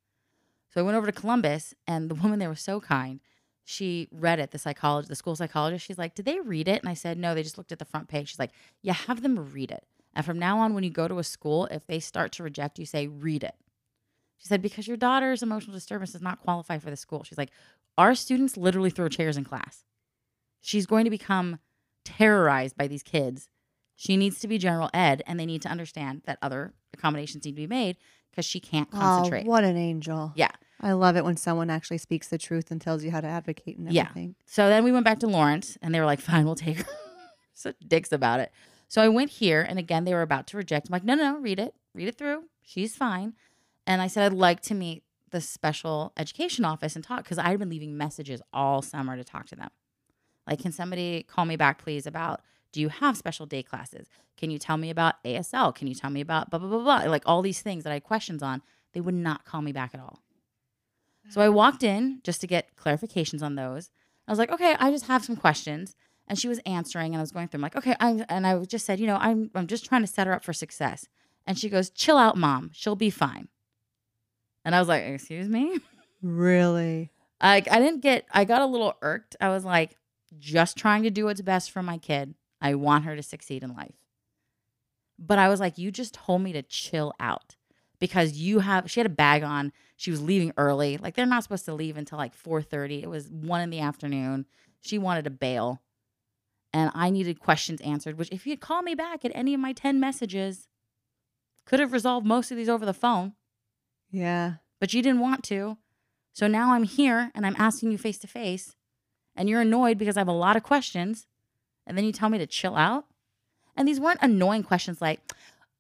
So I went over to Columbus, and the woman there was so kind. She read it, the psychologist, the school psychologist. She's like, did they read it? And I said, no, they just looked at the front page. She's like, yeah, have them read it. And from now on, when you go to a school, if they start to reject you, say, read it. She said, because your daughter's emotional disturbance does not qualify for the school. She's like, our students literally throw chairs in class. She's going to become terrorized by these kids. She needs to be general ed, and they need to understand that other accommodations need to be made because she can't oh, concentrate. Oh, what an angel! Yeah. I love it when someone actually speaks the truth and tells you how to advocate and Yeah. So then we went back to Lawrence, and they were like, "Fine, we'll take her." Such dicks about it. So I went here, and again, they were about to reject. I'm like, "No, no, no, read it, read it through. She's fine." And I said, "I'd like to meet the special education office and talk because I had been leaving messages all summer to talk to them. Like, can somebody call me back, please, about do you have special day classes? Can you tell me about ASL? Can you tell me about blah blah blah blah? Like all these things that I had questions on. They would not call me back at all. So I walked in just to get clarifications on those. I was like, okay, I just have some questions. And she was answering, and I was going through. I'm like, okay, I'm, and I just said, you know, I'm, I'm just trying to set her up for success. And she goes, chill out, mom. She'll be fine. And I was like, excuse me? Really? Like I didn't get I got a little irked. I was like, just trying to do what's best for my kid. I want her to succeed in life. But I was like, you just told me to chill out because you have she had a bag on. She was leaving early. Like they're not supposed to leave until like 4:30. It was 1 in the afternoon. She wanted to bail. And I needed questions answered, which if you'd called me back at any of my 10 messages, could have resolved most of these over the phone, Yeah. but you didn't want to. So now I'm here and I'm asking you face to face, and you're annoyed because I have a lot of questions, and then you tell me to chill out. And these weren't annoying questions like,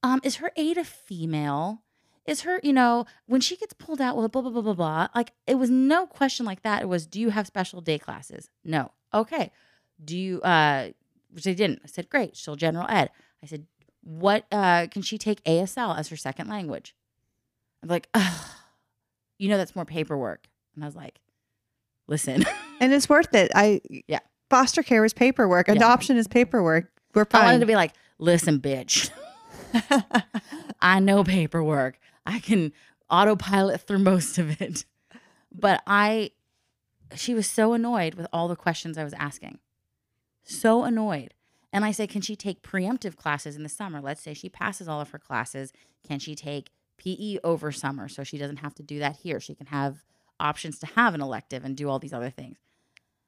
um, is her aide a female? Is her, you know, when she gets pulled out, well, blah, blah, blah, blah, blah. Like, it was no question like that. It was, do you have special day classes? No. Okay. Do you, uh, which I didn't. I said, great. She'll general ed. I said, what, uh, can she take ASL as her second language? I'm like, you know, that's more paperwork. And I was like, listen, And it's worth it. I Yeah. Foster care is paperwork. Yeah. Adoption is paperwork. We're I wanted to be like, listen, bitch, I know paperwork. I can autopilot through most of it. But I, she was so annoyed with all the questions I was asking. So annoyed. And I said, can she take preemptive classes in the summer? Let's say she passes all of her classes. Can she take PE over summer so she doesn't have to do that here? She can have options to have an elective and do all these other things.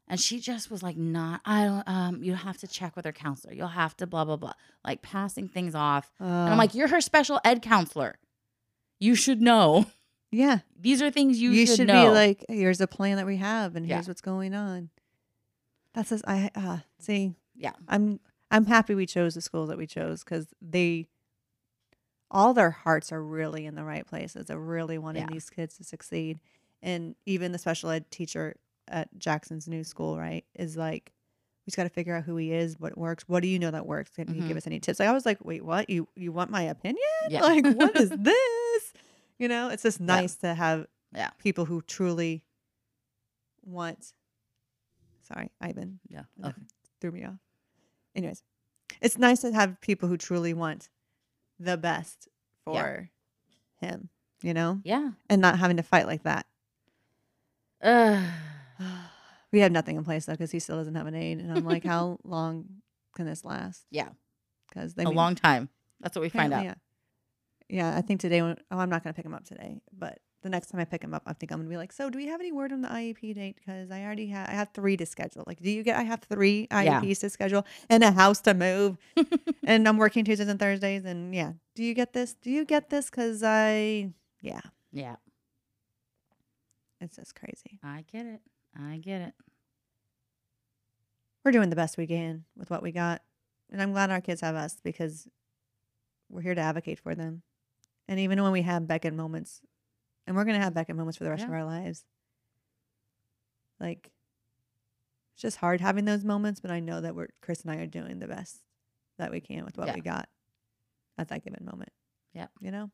And she just was like, not, I don't, um, you have to check with her counselor. You'll have to blah, blah, blah. Like passing things off. And I'm Uh, like, you're her special ed counselor. You should know. yeah. These are things you, You, should, should, know. be like, here's a plan that we have, and Yeah. here's what's going on. That's just, I uh, see. Yeah. I'm I'm happy we chose the schools that we chose because they, all their hearts are really in the right places. They're really wanting Yeah. these kids to succeed, and even the special ed teacher at Jackson's new school, right, is like, we just got to figure out who he is, what works. What do you know that works? Can you Mhm. give us any tips? Like I was like, wait, what? You you want my opinion? Yeah. Like what is this? You know, it's just Yeah. nice to have Yeah. people who truly want. Sorry, Ivan yeah. Okay. threw me off. Anyways, it's nice to have people who truly want the best for him, you know, Yeah. and not having to fight like that. We have nothing in place though because he still doesn't have an aid, and I'm like, how long can this last? Yeah. Because a long time. That's what we find out. Yeah, yeah. I think today. When, oh, I'm not gonna pick him up today, but the next time I pick him up, I think I'm gonna be like, so do we have any word on the IEP date? Because I already have. I have three to schedule. Like, do you get? I have three Yeah. IEPs to schedule and a house to move, and I'm working Tuesdays and Thursdays. And yeah, do you get this? Do you get this? Because I, yeah, Yeah. It's just crazy. I get it. I get it. We're doing the best we can with what we got, and I'm glad our kids have us because we're here to advocate for them. And even when we have Beckett moments, and we're gonna have Beckett moments for the rest of our lives, like it's just hard having those moments. But I know that we're Chris and I are doing the best that we can with what Yeah. we got at that given moment. Yeah. you know,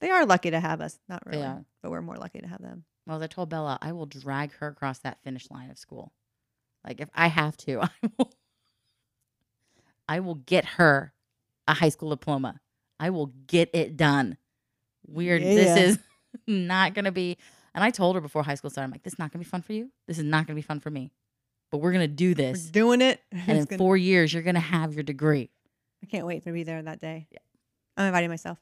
they are lucky to have us. Not really, are. but we're more lucky to have them. Well, as I told Bella, I will drag her across that finish line of school. Like if I have to, I will I will get her a high school diploma. I will get it done. Weird. Yeah. This is not gonna be and I told her before high school started, I'm like, this is not gonna be fun for you. This is not gonna be fun for me. But we're gonna do this. We're doing it. And It's in gonna- four years, you're gonna have your degree. I can't wait to be there that day. Yeah. I'm inviting myself.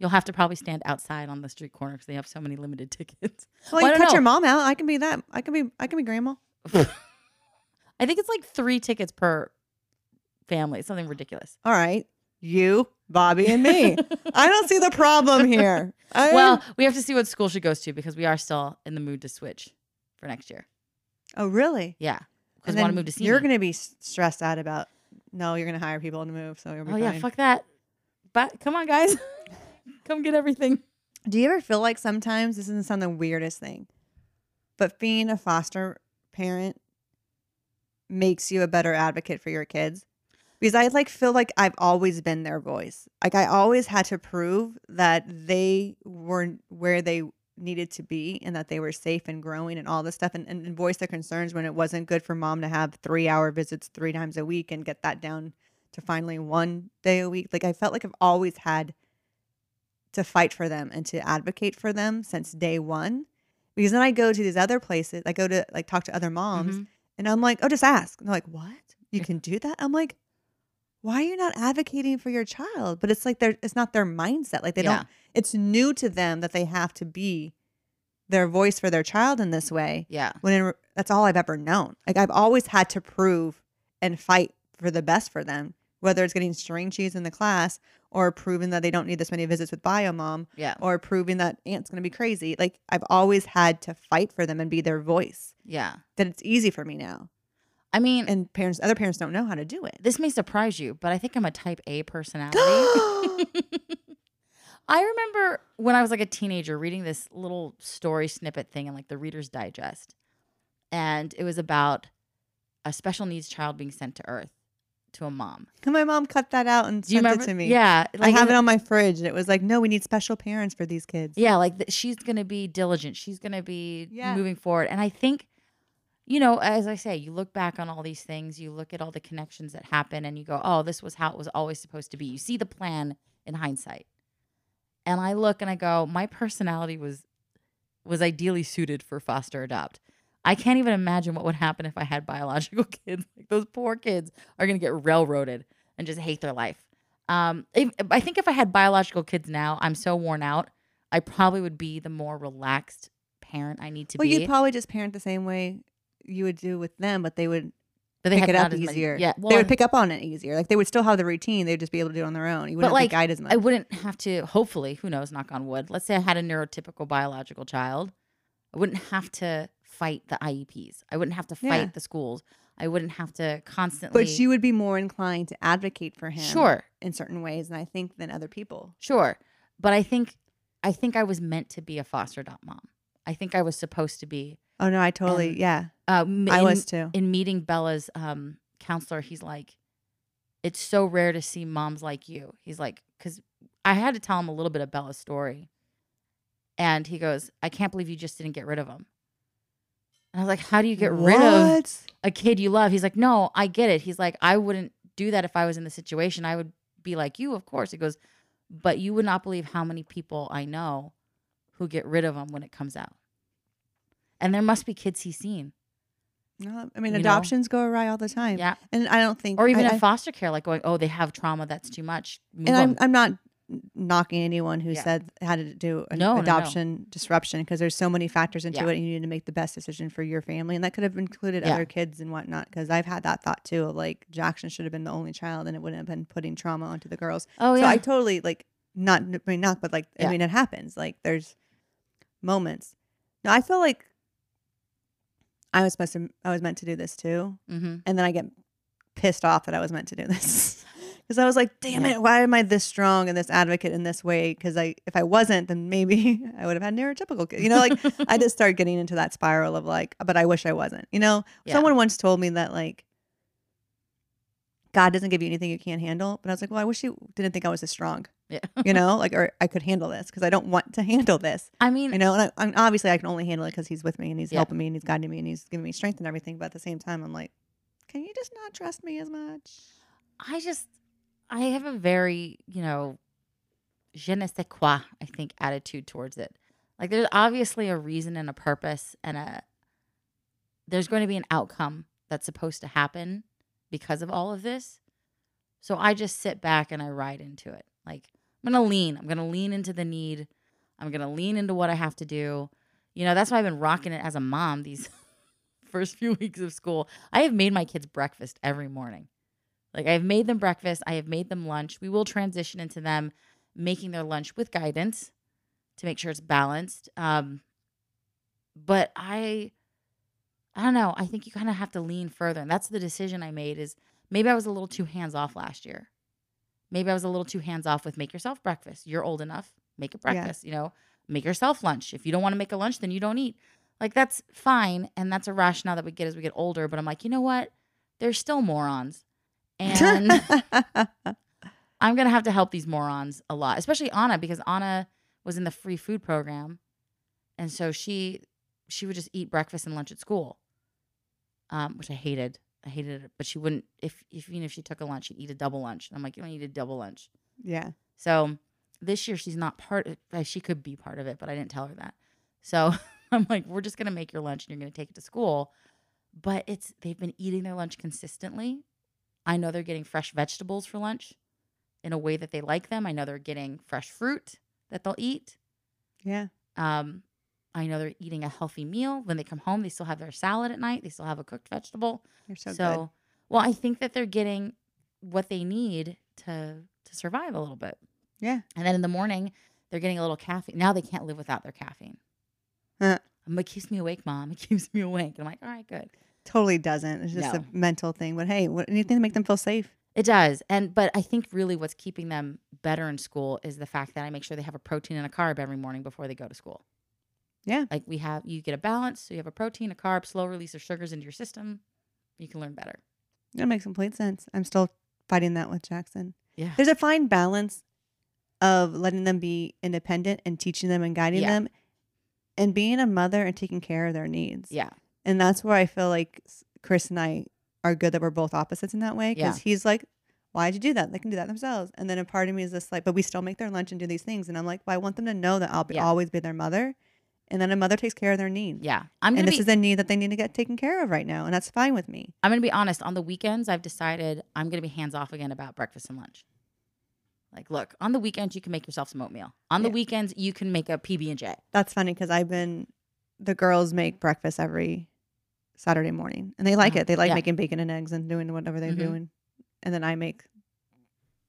You'll have to probably stand outside on the street corner because they have so many limited tickets. Well, Well, you cut your mom out. I can be that. I can be. I can be grandma. I think it's like three tickets per family. It's something ridiculous. All right, you, Bobby, and me. I don't see the problem here. I- Well, we have to see what school she goes to because we are still in the mood to switch for next year. oh really? Yeah, because we want to move to see. You're going to be stressed out about. No, you're going to hire people to move, so you'll be Oh yeah, fuck that. But come on, guys, come get everything. Do you ever feel like sometimes this doesn't sound the weirdest thing, but being a foster parent makes you a better advocate for your kids? Because I like feel like I've always been their voice. Like I always had to prove that they were where they needed to be and that they were safe and growing and all this stuff and, and, and voice their concerns when it wasn't good for mom to have three hour visits three times a week and get that down to finally one day a week. Like I felt like I've always had to fight for them and to advocate for them since day one. Because then I go to these other places, I go to like talk to other moms, Mhm. and I'm like, oh, just ask. And they're like, what? You can do that? I'm like, why are you not advocating for your child? But it's like they're it's not their mindset. Like they Yeah. don't. It's new to them that they have to be their voice for their child in this way. Yeah. When in, that's all I've ever known. Like I've always had to prove and fight for the best for them, whether it's getting string cheese in the class or proving that they don't need this many visits with bio mom Yeah. or proving that aunt's going to be crazy. Like I've always had to fight for them and be their voice. Yeah. That it's easy for me now. I mean, And parents, other parents don't know how to do it. this may surprise you, but I think I'm a type A personality. I remember when I was like a teenager reading this little story snippet thing in like the Reader's Digest. And it was about a special needs child being sent to Earth to a mom. Can my mom cut that out and sent it to me. Yeah. I have it on my fridge. And it was like, no, we need special parents for these kids. Yeah, like th- she's going to be diligent. She's going to be Yeah. moving forward. And I think, you know, as I say, you look back on all these things, you look at all the connections that happen, and you go, oh, this was how it was always supposed to be. You see the plan in hindsight. And I look and I go, my personality was was ideally suited for foster adopt. I can't even imagine what would happen if I had biological kids. Like those poor kids are going to get railroaded and just hate their life. Um, if, I think if I had biological kids now, I'm so worn out. I probably would be the more relaxed parent I need to well, be. Well, you'd probably just parent the same way you would do with them, but they would But they pick it up easier. yeah, they would pick up on it easier. Like they would still have the routine. They'd just be able to do it on their own. You wouldn't like to guide as much. I wouldn't have to. Hopefully, who knows? Knock on wood. Let's say I had a neurotypical biological child. I wouldn't have to fight the IEPs. I wouldn't have to fight Yeah. the schools. I wouldn't have to constantly. but you would be more inclined to advocate for him, sure, in certain ways, and I think than other people. sure. But I think, I think I was meant to be a foster mom. I think I was supposed to be. Oh no, I totally And yeah. Uh, m- I in- was too. in meeting Bella's um, counselor, he's like, it's so rare to see moms like you. He's like, because I had to tell him a little bit of Bella's story. And he goes, I can't believe you just didn't get rid of him. And I was like, how do you get rid of a kid you love? He's like, no, I get it. He's like, I wouldn't do that if I was in the situation. I would be like you, of course. He goes, but you would not believe how many people I know who get rid of them when it comes out. And there must be kids he's seen. No, I mean You know? adoptions go awry all the time. Yeah. and I don't think, or even I, in foster care, like going, oh, they have trauma, that's too much. Move and I'm. I'm not knocking anyone who Yeah. said had to do an No, no, no. adoption disruption because there's so many factors into Yeah. it. And you need to make the best decision for your family, and that could have included Yeah. other kids and whatnot. Because I've had that thought too. Of like Jackson should have been the only child, and it wouldn't have been putting trauma onto the girls. oh so yeah, I totally like not I mean not, but like I mean it happens. Like there's moments. No, I feel like I was supposed to. I was meant to do this too, hmm and then I get pissed off that I was meant to do this because I was like, "Damn it! Why am I this strong and this advocate in this way?" Because I, if I wasn't, then maybe I would have had neurotypical kids. You know, like I just started getting into that spiral of like, but I wish I wasn't. You know, Yeah. someone once told me that like God doesn't give you anything you can't handle, but I was like, well, I wish you didn't think I was this strong. yeah. You know, like or I could handle this because I don't want to handle this. I mean, You know, and I, I'm obviously I can only handle it because he's with me and he's Yeah. helping me and he's guiding me and he's giving me strength and everything. But at the same time, I'm like, can you just not trust me as much? I just, I have a very, you know, je ne sais quoi, I think, attitude towards it. Like, there's obviously a reason and a purpose, and a, there's going to be an outcome that's supposed to happen because of all of this. So I just sit back and I ride into it. Like, I'm going to lean. I'm going to lean into the need. I'm going to lean into what I have to do. You know, that's why I've been rocking it as a mom these first few weeks of school. I have made my kids breakfast every morning. Like I've made them breakfast, I have made them lunch. We will transition into them making their lunch with guidance to make sure it's balanced. Um, but I, I don't know. I think you kind of have to lean further, and that's the decision I made. Is maybe I was a little too hands off last year. Maybe I was a little too hands off with make yourself breakfast. You're old enough, make a Yeah. breakfast. You know, make yourself lunch. If you don't want to make a lunch, then you don't eat. Like that's fine, and that's a rationale that we get as we get older. But I'm like, you know what? There's still morons, and I'm gonna have to help these morons a lot, especially Anna because Anna was in the free food program, and so she she would just eat breakfast and lunch at school, um, which I hated. I hated it, but she wouldn't. If if even if she took a lunch, she'd eat a double lunch. And I'm like, you don't eat a double lunch. yeah. So this year she's not part of uh, she could be part of it, but I didn't tell her that. So I'm like, we're just gonna make your lunch and you're gonna take it to school. But it's they've been eating their lunch consistently. I know they're getting fresh vegetables for lunch in a way that they like them. I know they're getting fresh fruit that they'll eat. Yeah. Um, I know they're eating a healthy meal. When they come home, they still have their salad at night. They still have a cooked vegetable. You're so, So, good. well, I think that they're getting what they need to to survive a little bit. Yeah. And then in the morning, they're getting a little caffeine. Now they can't live without their caffeine. Huh. I'm like, keeps me awake, mom. It keeps me awake. And I'm like, all right, good. Totally doesn't. It's just No. a mental thing. But hey, what, anything to make them feel safe. It does. And but I think really what's keeping them better in school is the fact that I make sure they have a protein and a carb every morning before they go to school. Yeah. Like we have you get a balance, so you have a protein, a carb, slow release of sugars into your system. You can learn better. That makes complete sense. I'm still fighting that with Jackson. Yeah. There's a fine balance of letting them be independent and teaching them and guiding Yeah. them and being a mother and taking care of their needs. Yeah. And that's where I feel like Chris and I are good that we're both opposites in that way. Because Yeah. he's like, why'd you do that? They can do that themselves. And then a part of me is just like, but we still make their lunch and do these things. And I'm like, well, I want them to know that I'll be, Yeah. always be their mother. And then a mother takes care of their needs. Yeah. I'm And this be is a need that they need to get taken care of right now. And that's fine with me. I'm gonna be honest. On the weekends, I've decided I'm gonna be hands off again about breakfast and lunch. Like, look, on the weekends you can make yourself some oatmeal. On the weekends you can make a PB and J. That's funny because I've been, the girls make breakfast every Saturday morning and they like Uh-huh. it. They like Yeah. making bacon and eggs and doing whatever they're Mhm. doing. And then I make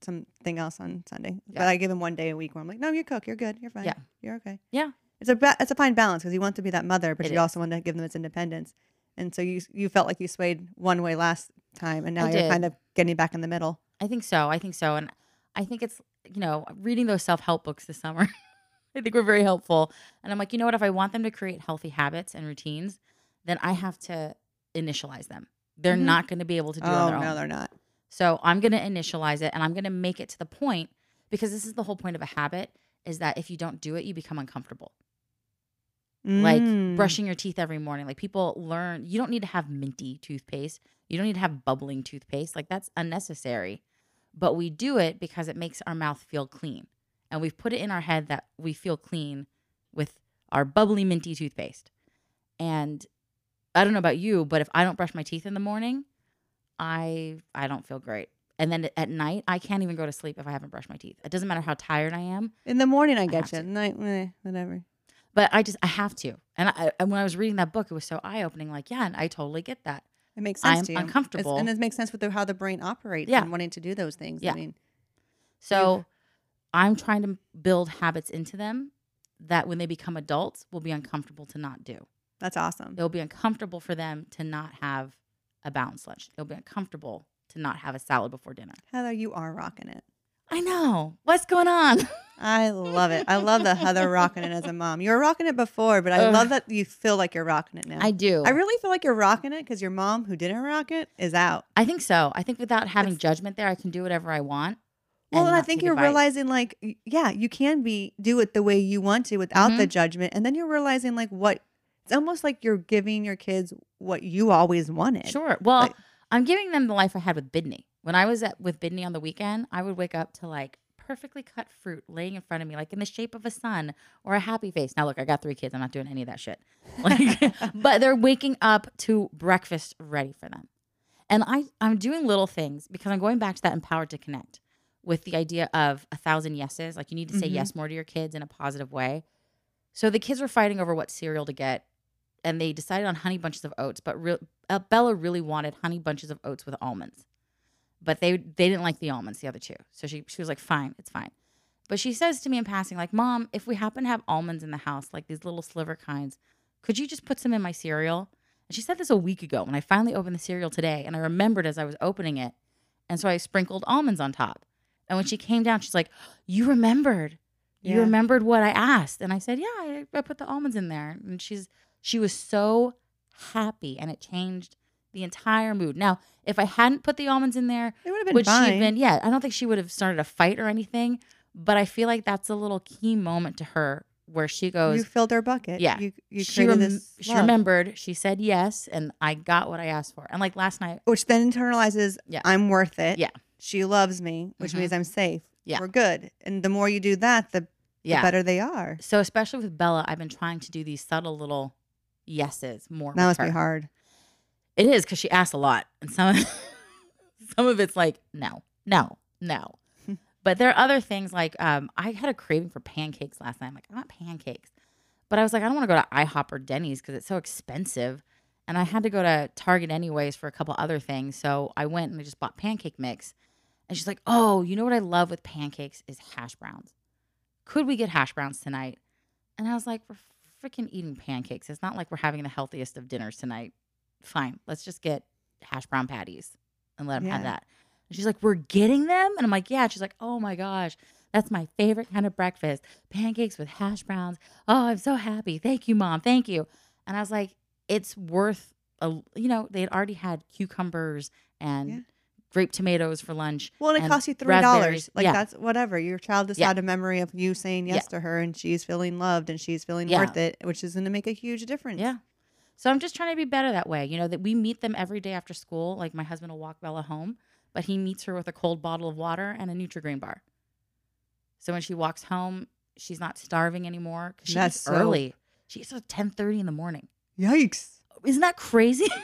something else on Sunday. Yeah. But I give them one day a week where I'm like, no, you cook. You're good. You're fine. Yeah. You're okay. Yeah. It's a ba- it's a fine balance because you want to be that mother, but It you is. also want to give them its independence. And so you you felt like you swayed one way last time, and now I you're did. kind of getting back in the middle. I think so. I think so. And I think it's, you know, reading those self help books this summer, I think were very helpful. And I'm like, you know what? If I want them to create healthy habits and routines, then I have to initialize them. They're Mhm. not going to be able to do it Oh on their own. no, they're not. So I'm going to initialize it and I'm going to make it to the point because this is the whole point of a habit is that if you don't do it, you become uncomfortable. Like Mm. brushing your teeth every morning. Like people learn, you don't need to have minty toothpaste. You don't need to have bubbling toothpaste. Like that's unnecessary. But we do it because it makes our mouth feel clean. And we've put it in our head that we feel clean with our bubbly minty toothpaste. And I don't know about you, but if I don't brush my teeth in the morning, I I don't feel great. And then at night, I can't even go to sleep if I haven't brushed my teeth. It doesn't matter how tired I am. In the morning, I have get you. At night, eh, whatever. But I just I have to. And I, and when I was reading that book, it was so eye opening. Like, yeah, and I totally get that. It makes sense I'm to you. It's- uncomfortable. and it makes sense with the, how the brain operates Yeah. and wanting to do those things. Yeah. I mean, So I'm trying to build habits into them that when they become adults will be uncomfortable to not do. That's awesome. It'll be uncomfortable for them to not have a balanced lunch. It'll be uncomfortable to not have a salad before dinner. Heather, you are rocking it. I know. What's going on? I love it. I love the Heather rocking it as a mom. You were rocking it before, but I Ugh. love that you feel like you're rocking it now. I do. I really feel like you're rocking it because your mom, who didn't rock it, is out. I think so. I think without having It's- judgment there, I can do whatever I want. Well, and I think you're advice. realizing like, yeah, you can be do it the way you want to without the Mhm. judgment, and then you're realizing like what it's almost like you're giving your kids what you always wanted. Sure. Well, Like- I'm giving them the life I had with Bidney. When I was at with Bidney on the weekend, I would wake up to like perfectly cut fruit laying in front of me, like in the shape of a sun or a happy face. Now, look, I got three kids. I'm not doing any of that shit. Like, but they're waking up to breakfast ready for them. And I, I'm doing little things because I'm going back to that empowered to connect with the idea of a thousand yeses. Like you need to say Mhm. yes more to your kids in a positive way. So the kids were fighting over what cereal to get, and they decided on honey bunches of oats. But re- uh, Bella really wanted honey bunches of oats with almonds, but they they didn't like the almonds. The other two, so she she was like, "Fine, it's fine." But she says to me in passing, like, "Mom, if we happen to have almonds in the house, like these little sliver kinds, could you just put some in my cereal?" And she said this a week ago, and I finally opened the cereal today, and I remembered as I was opening it, and so I sprinkled almonds on top. And when she came down, she's like, "You remembered." you Yeah. remembered what I asked. And I said, yeah, I, I put the almonds in there. And she's, she was so happy and it changed the entire mood. Now, if I hadn't put the almonds in there, It would have been would she fine. have been, yeah, I don't think she would have started a fight or anything. But I feel like that's a little key moment to her where she goes, you filled her bucket. Yeah. you you she, rem- this. she remembered, she said yes, and I got what I asked for. And like last night, which then internalizes Yeah. I'm worth it. Yeah. She loves me, which Mhm. means I'm safe. Yeah. we're good. And the more you do that, the, the Yeah. better they are. So especially with Bella, I've been trying to do these subtle little yeses more. That must be hard. It is because she asks a lot, and some of, some of it's like no, no, no. but there are other things like um, I had a craving for pancakes last night. I'm like, I want pancakes, but I was like, I don't want to go to IHOP or Denny's because it's so expensive, and I had to go to Target anyways for a couple other things. So I went and I just bought pancake mix, and she's like, Oh, you know what I love with pancakes is hash browns. Could we get hash browns tonight? And I was like, We're freaking eating pancakes. It's not like we're having the healthiest of dinners tonight fine, let's just get hash brown patties and let them have that. And she's like, we're getting them? And I'm like, yeah. And she's like, oh my gosh, that's my favorite kind of breakfast pancakes with hash browns. Oh, I'm so happy. Thank you, mom. Thank you. And I was like, it's worth, a, you know, they had already had cucumbers and Yeah. Grape tomatoes for lunch. Well, and it costs you three dollars. Like Yeah. that's whatever. Your child just Yeah. had a memory of you saying yes to her, and she's feeling loved, and she's feeling Yeah. worth it, which is going to make a huge difference. Yeah. So I'm just trying to be better that way. You know, that we meet them every day after school. Like my husband will walk Bella home, but he meets her with a cold bottle of water and a Nutrigrain bar. So when she walks home, she's not starving anymore because That's eats so- early. She eats at 10:30 in the morning. Yikes! Isn't that crazy?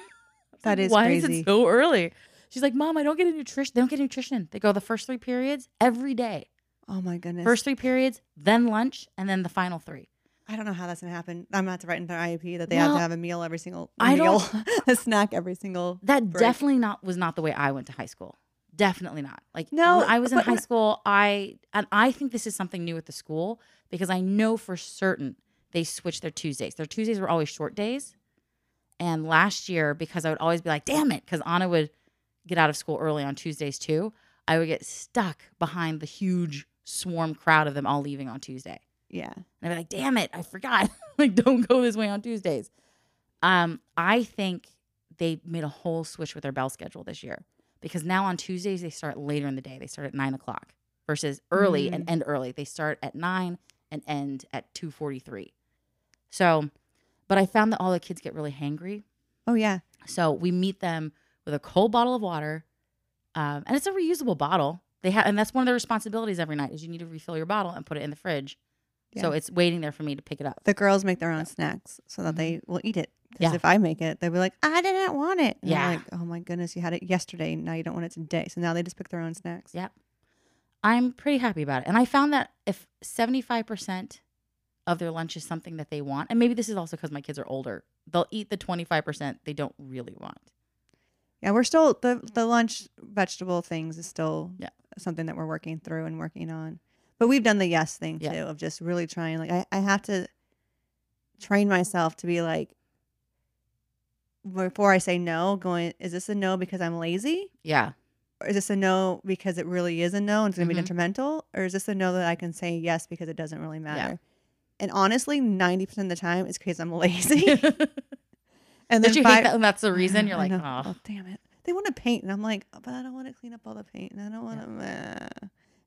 That is Why is crazy. it so early? She's like, Mom, I don't get a nutrition. They don't get nutrition. They go the first three periods every day. Oh my goodness. First three periods, then lunch, and then the final three. I don't know how that's gonna happen. I'm gonna have to write in their IEP that they have to have a meal every single I meal, a snack every single. That break. definitely not was not the way I went to high school. Definitely not. Like No, when I was in high school, I and I think this is something new at the school because I know for certain they switched their Tuesdays. Their Tuesdays were always short days. And last year, because I would always be like, damn it, because Anna would get out of school early on Tuesdays too, I would get stuck behind the huge swarm crowd of them all leaving on Tuesday. Yeah. And I'd be like, damn it, I forgot. like, don't go this way on Tuesdays. Um, I think they made a whole switch with their bell schedule this year because now on Tuesdays they start later in the day. They start at nine o'clock versus early and end early. They start at nine and end at two forty three. So, but I found that all the kids get really hangry. Oh yeah. So we meet them with a cold bottle of water, um, and it's a reusable bottle. They have, and that's one of their responsibilities every night is you need to refill your bottle and put it in the fridge. So it's waiting there for me to pick it up. The girls make their own snacks so that they will eat it. Because Mm-hmm. Yeah. if I make it, they'll be like, I didn't want it. And Yeah. like, oh my goodness, you had it yesterday. Now you don't want it today. So now they just pick their own snacks. Yep. I'm pretty happy about it. And I found that if 75% of their lunch is something that they want, and maybe this is also because my kids are older, they'll eat the 25% they don't really want. Yeah, we're still the the lunch vegetable things is still Yeah. something that we're working through and working on. But we've done the yes thing Yeah. too of just really trying. Like I, I have to train myself to be like before I say no, going, is this a no because I'm lazy? Yeah. Or is this a no because it really is a no and it's gonna Mhm. be detrimental? Or is this a no that I can say yes because it doesn't really matter? And honestly, ninety percent of the time it's because I'm lazy. and Did you five- hate that? And that's the reason you're like, know. oh, damn it. They want to paint, and I'm like, "Oh, but I don't want to clean up all the paint, and I don't want to.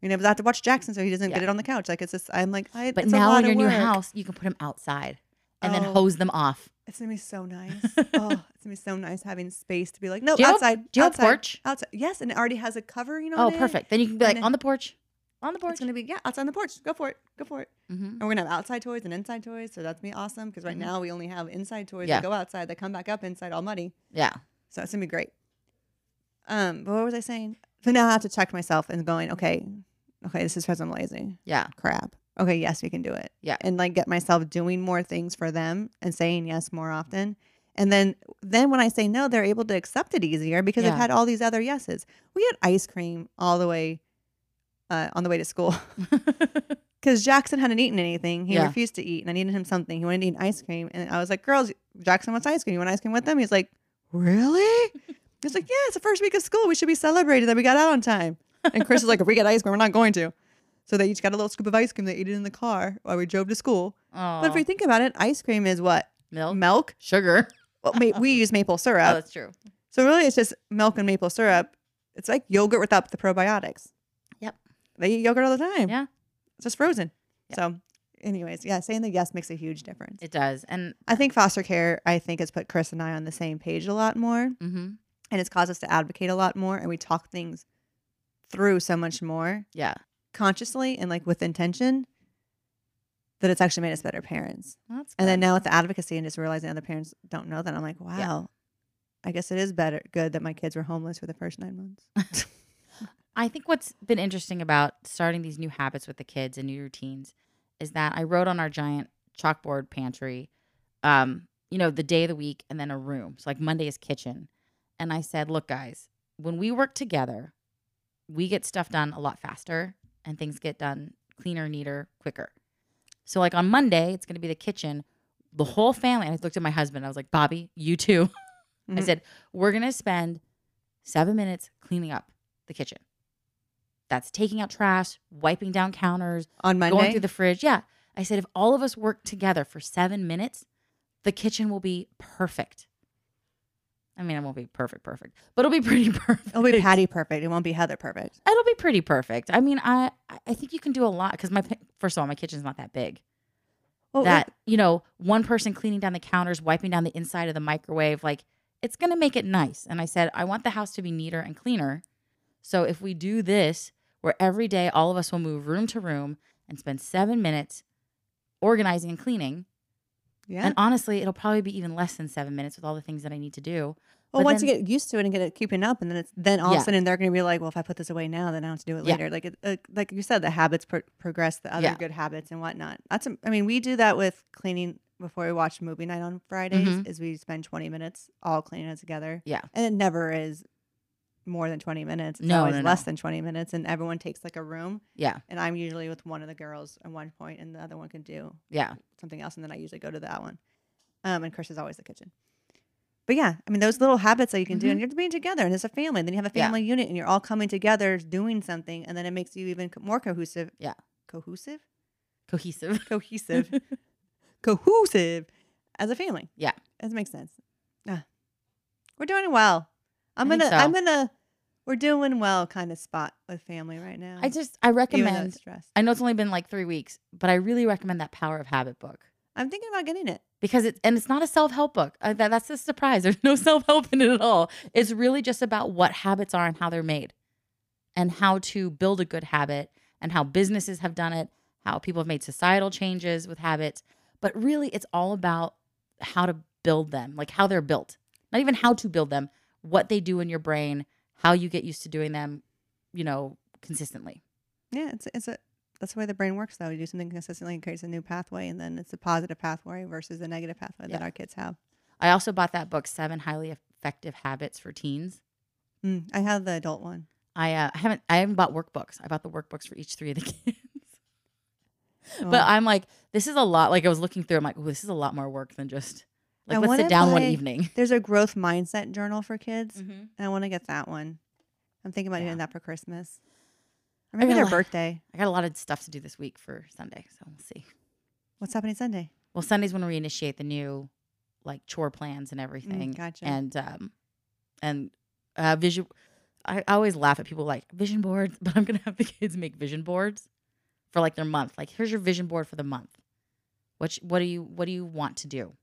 You know, but I have to watch Jackson so he doesn't get it on the couch. Like it's just, I'm like, I, but it's a now in your new house, you can put them outside and then Oh. hose them off. it's gonna be so nice. oh, it's gonna be so nice having space to be like, no, Do you have outside. do you have a outside, porch? Outside, yes, and it already has a covering on Oh, it. perfect. Then you can be And like then- on the porch, on the porch. It's gonna be yeah, outside on the porch. Go for it. Go for it. hmm And we're gonna have outside toys and inside toys, so that's gonna be awesome. Because right Mhm. now we only have inside toys Yeah. that go outside, that come back up inside all muddy. Yeah. So it's gonna be great. Um, but what was I saying? So now I have to check myself and going, okay, okay, this is because I'm lazy. Yeah. Crap. Okay, yes, we can do it. Yeah. And like get myself doing more things for them and saying yes more often. And then then when I say no, they're able to accept it easier because Yeah. I've had all these other yeses. We had ice cream all the way uh, on the way to school because Jackson hadn't eaten anything. He Yeah. refused to eat, and I needed him something. He wanted to eat ice cream, and I was like, "Girls, Jackson wants ice cream. You want ice cream with them?" He's like, "Really?" He's like, "Yeah, it's the first week of school. We should be celebrating that we got out on time." And Chris is like, "If we get ice cream, we're not going to." So they each got a little scoop of ice cream. They ate it in the car while we drove to school. oh, But if we think about it, ice cream is what milk, milk. sugar. Well, ma- we use maple syrup. Oh, syrup, that's true. so really it's just milk and maple syrup. It's like yogurt without the probiotics. They eat yogurt all the time. Yeah. It's just frozen. Yeah. So, anyways, yeah, saying the yes makes a huge difference. It does. And I think foster care, I think, has put Chris and I on the same page a lot more, hmm and it's caused us to advocate a lot more, and we talk things through so much more. yeah. consciously and like with intention, that it's actually made us better parents. Well, And then now with the advocacy and just realizing other parents don't know that, I'm like, wow, I guess it is better good that my kids were homeless for the first nine months. I think what's been interesting about starting these new habits with the kids and new routines is that I wrote on our giant chalkboard pantry, um, you know, the day of the week and then a room. So like Monday is kitchen. And I said, look, guys, when we work together, we get stuff done a lot faster and things get done cleaner, neater, quicker. So like on Monday, it's gonna be the kitchen. The whole family, and I looked at my husband, I was like, Bobby, you too. I Mhm. said, we're going to spend seven minutes cleaning up the kitchen. That's taking out trash, wiping down counters, On Monday, going through the fridge. Yeah. I said, if all of us work together for seven minutes, the kitchen will be perfect. I mean, it won't be perfect, perfect, but it'll be pretty perfect. it'll be Patty perfect. It won't be Heather perfect. It'll be pretty perfect. I mean, I I think you can do a lot because my first of all, my kitchen's not that big. Well, that you know one person cleaning down the counters wiping down the inside of the microwave like it's going to make it nice and i said i want the house to be neater and cleaner so if we do this where every day all of us will move room to room and spend seven minutes organizing and cleaning yeah. and honestly it'll probably be even less than seven minutes with all the things that i need to do well, but once then- you get used to it and get it keeping up, and then it's then all of a sudden they're going to be like, well, if I put this away now, then I have to do it Yeah. later. Like it, uh, like you said, the habits pro- progress the other Yeah. good habits and whatnot. That's a, I mean, we do that with cleaning before we watch movie night on Fridays. Mhm. Is we spend twenty minutes all cleaning it together. Yeah. and it never is more than twenty minutes. It's No, always no, less no. than twenty minutes, and everyone takes like a room. yeah And I'm usually with one of the girls at one point, and the other one can do yeah something else, and then I usually go to that one. Um, and Chris is always the kitchen. But yeah, I mean those little habits that you can do, and you're being together, and it's a family. And then you have a Mm-hmm. Yeah. family unit, and you're all coming together doing something, and then it makes you even more cohesive. Yeah. cohesive, cohesive cohesive, cohesive as a family. Yeah. that makes sense. Ah. We're doing well. I'm gonna. I'm gonna. We're doing well, kind of spot with family right now. i just i recommend i know it's only been like three weeks but i really recommend that power of habit book I'm thinking about getting it. because it's and it's not a self-help book uh, that, that's a surprise there's no self-help in it at all it's really just about what habits are and how they're made and how to build a good habit and how businesses have done it how people have made societal changes with habits but really it's all about how to build them like how they're built not even how to build them what they do in your brain how you get used to doing them you know consistently Yeah, it's it's a that's the way the brain works though. You do something consistently, it creates a new pathway, and then it's a positive pathway versus the negative pathway that our kids have. i also bought that book seven highly effective habits for teens Mm, I have the adult one. I uh, haven't I haven't bought workbooks. I bought the workbooks for each three of the kids. Oh. But I'm like, this is a lot. Like I was looking through, I'm like, oh, this is a lot more work than just like I let's sit down one evening. there's a growth mindset journal for kids, Mm-hmm. and I want to get that one. I'm thinking about Yeah. doing that for Christmas, or maybe their lot- birthday. I got a lot of stuff to do this week for Sunday, so we'll see. What's happening Sunday? Well, Sunday's when we initiate the new like chore plans and everything. Mm, gotcha. And um and uh vision I, I always laugh at people like vision boards, but I'm gonna have the kids make vision boards for like their month. Like here's your vision board for the month. What sh- what do you what do you want to do?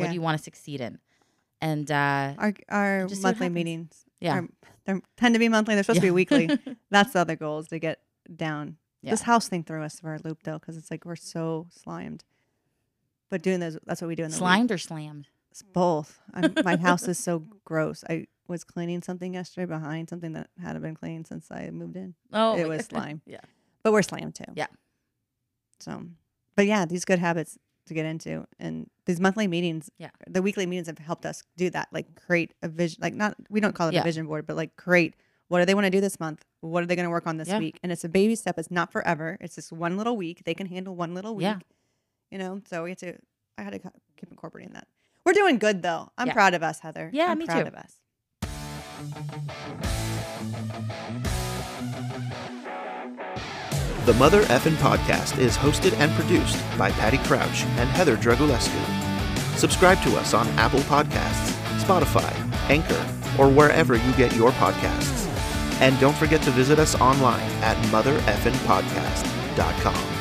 What do you want to succeed in? And uh our our monthly meetings. Yeah. they tend to be monthly. They're supposed to be weekly. That's the other goal is to get down. Yeah. This house thing threw us for a loop though, because it's like we're so slimed. But doing those, that's what we do in the week. Slimed or slammed? It's both. I'm, my house is so gross. I was cleaning something yesterday behind something that hadn't been cleaned since I moved in. Oh, It was slime. Yeah. But we're slammed too. Yeah. So, but yeah, these good habits to get into, and these monthly meetings. Yeah. The weekly meetings have helped us do that. Like create a vision. Like not we don't call it Yeah. a vision board, but like create. What do they want to do this month? What are they going to work on this Yeah. week? And it's a baby step. It's not forever. It's just one little week. They can handle one little week. Yeah. You know, so we have to. I had to keep incorporating that. We're doing good though. I'm Yeah. proud of us, Heather. Yeah, I'm me proud too. of us. The Mother Effin Podcast is hosted and produced by Patty Crouch and Heather Dragulescu. Subscribe to us on Apple Podcasts, Spotify, Anchor, or wherever you get your podcasts. And don't forget to visit us online at mothereffinpodcast.com.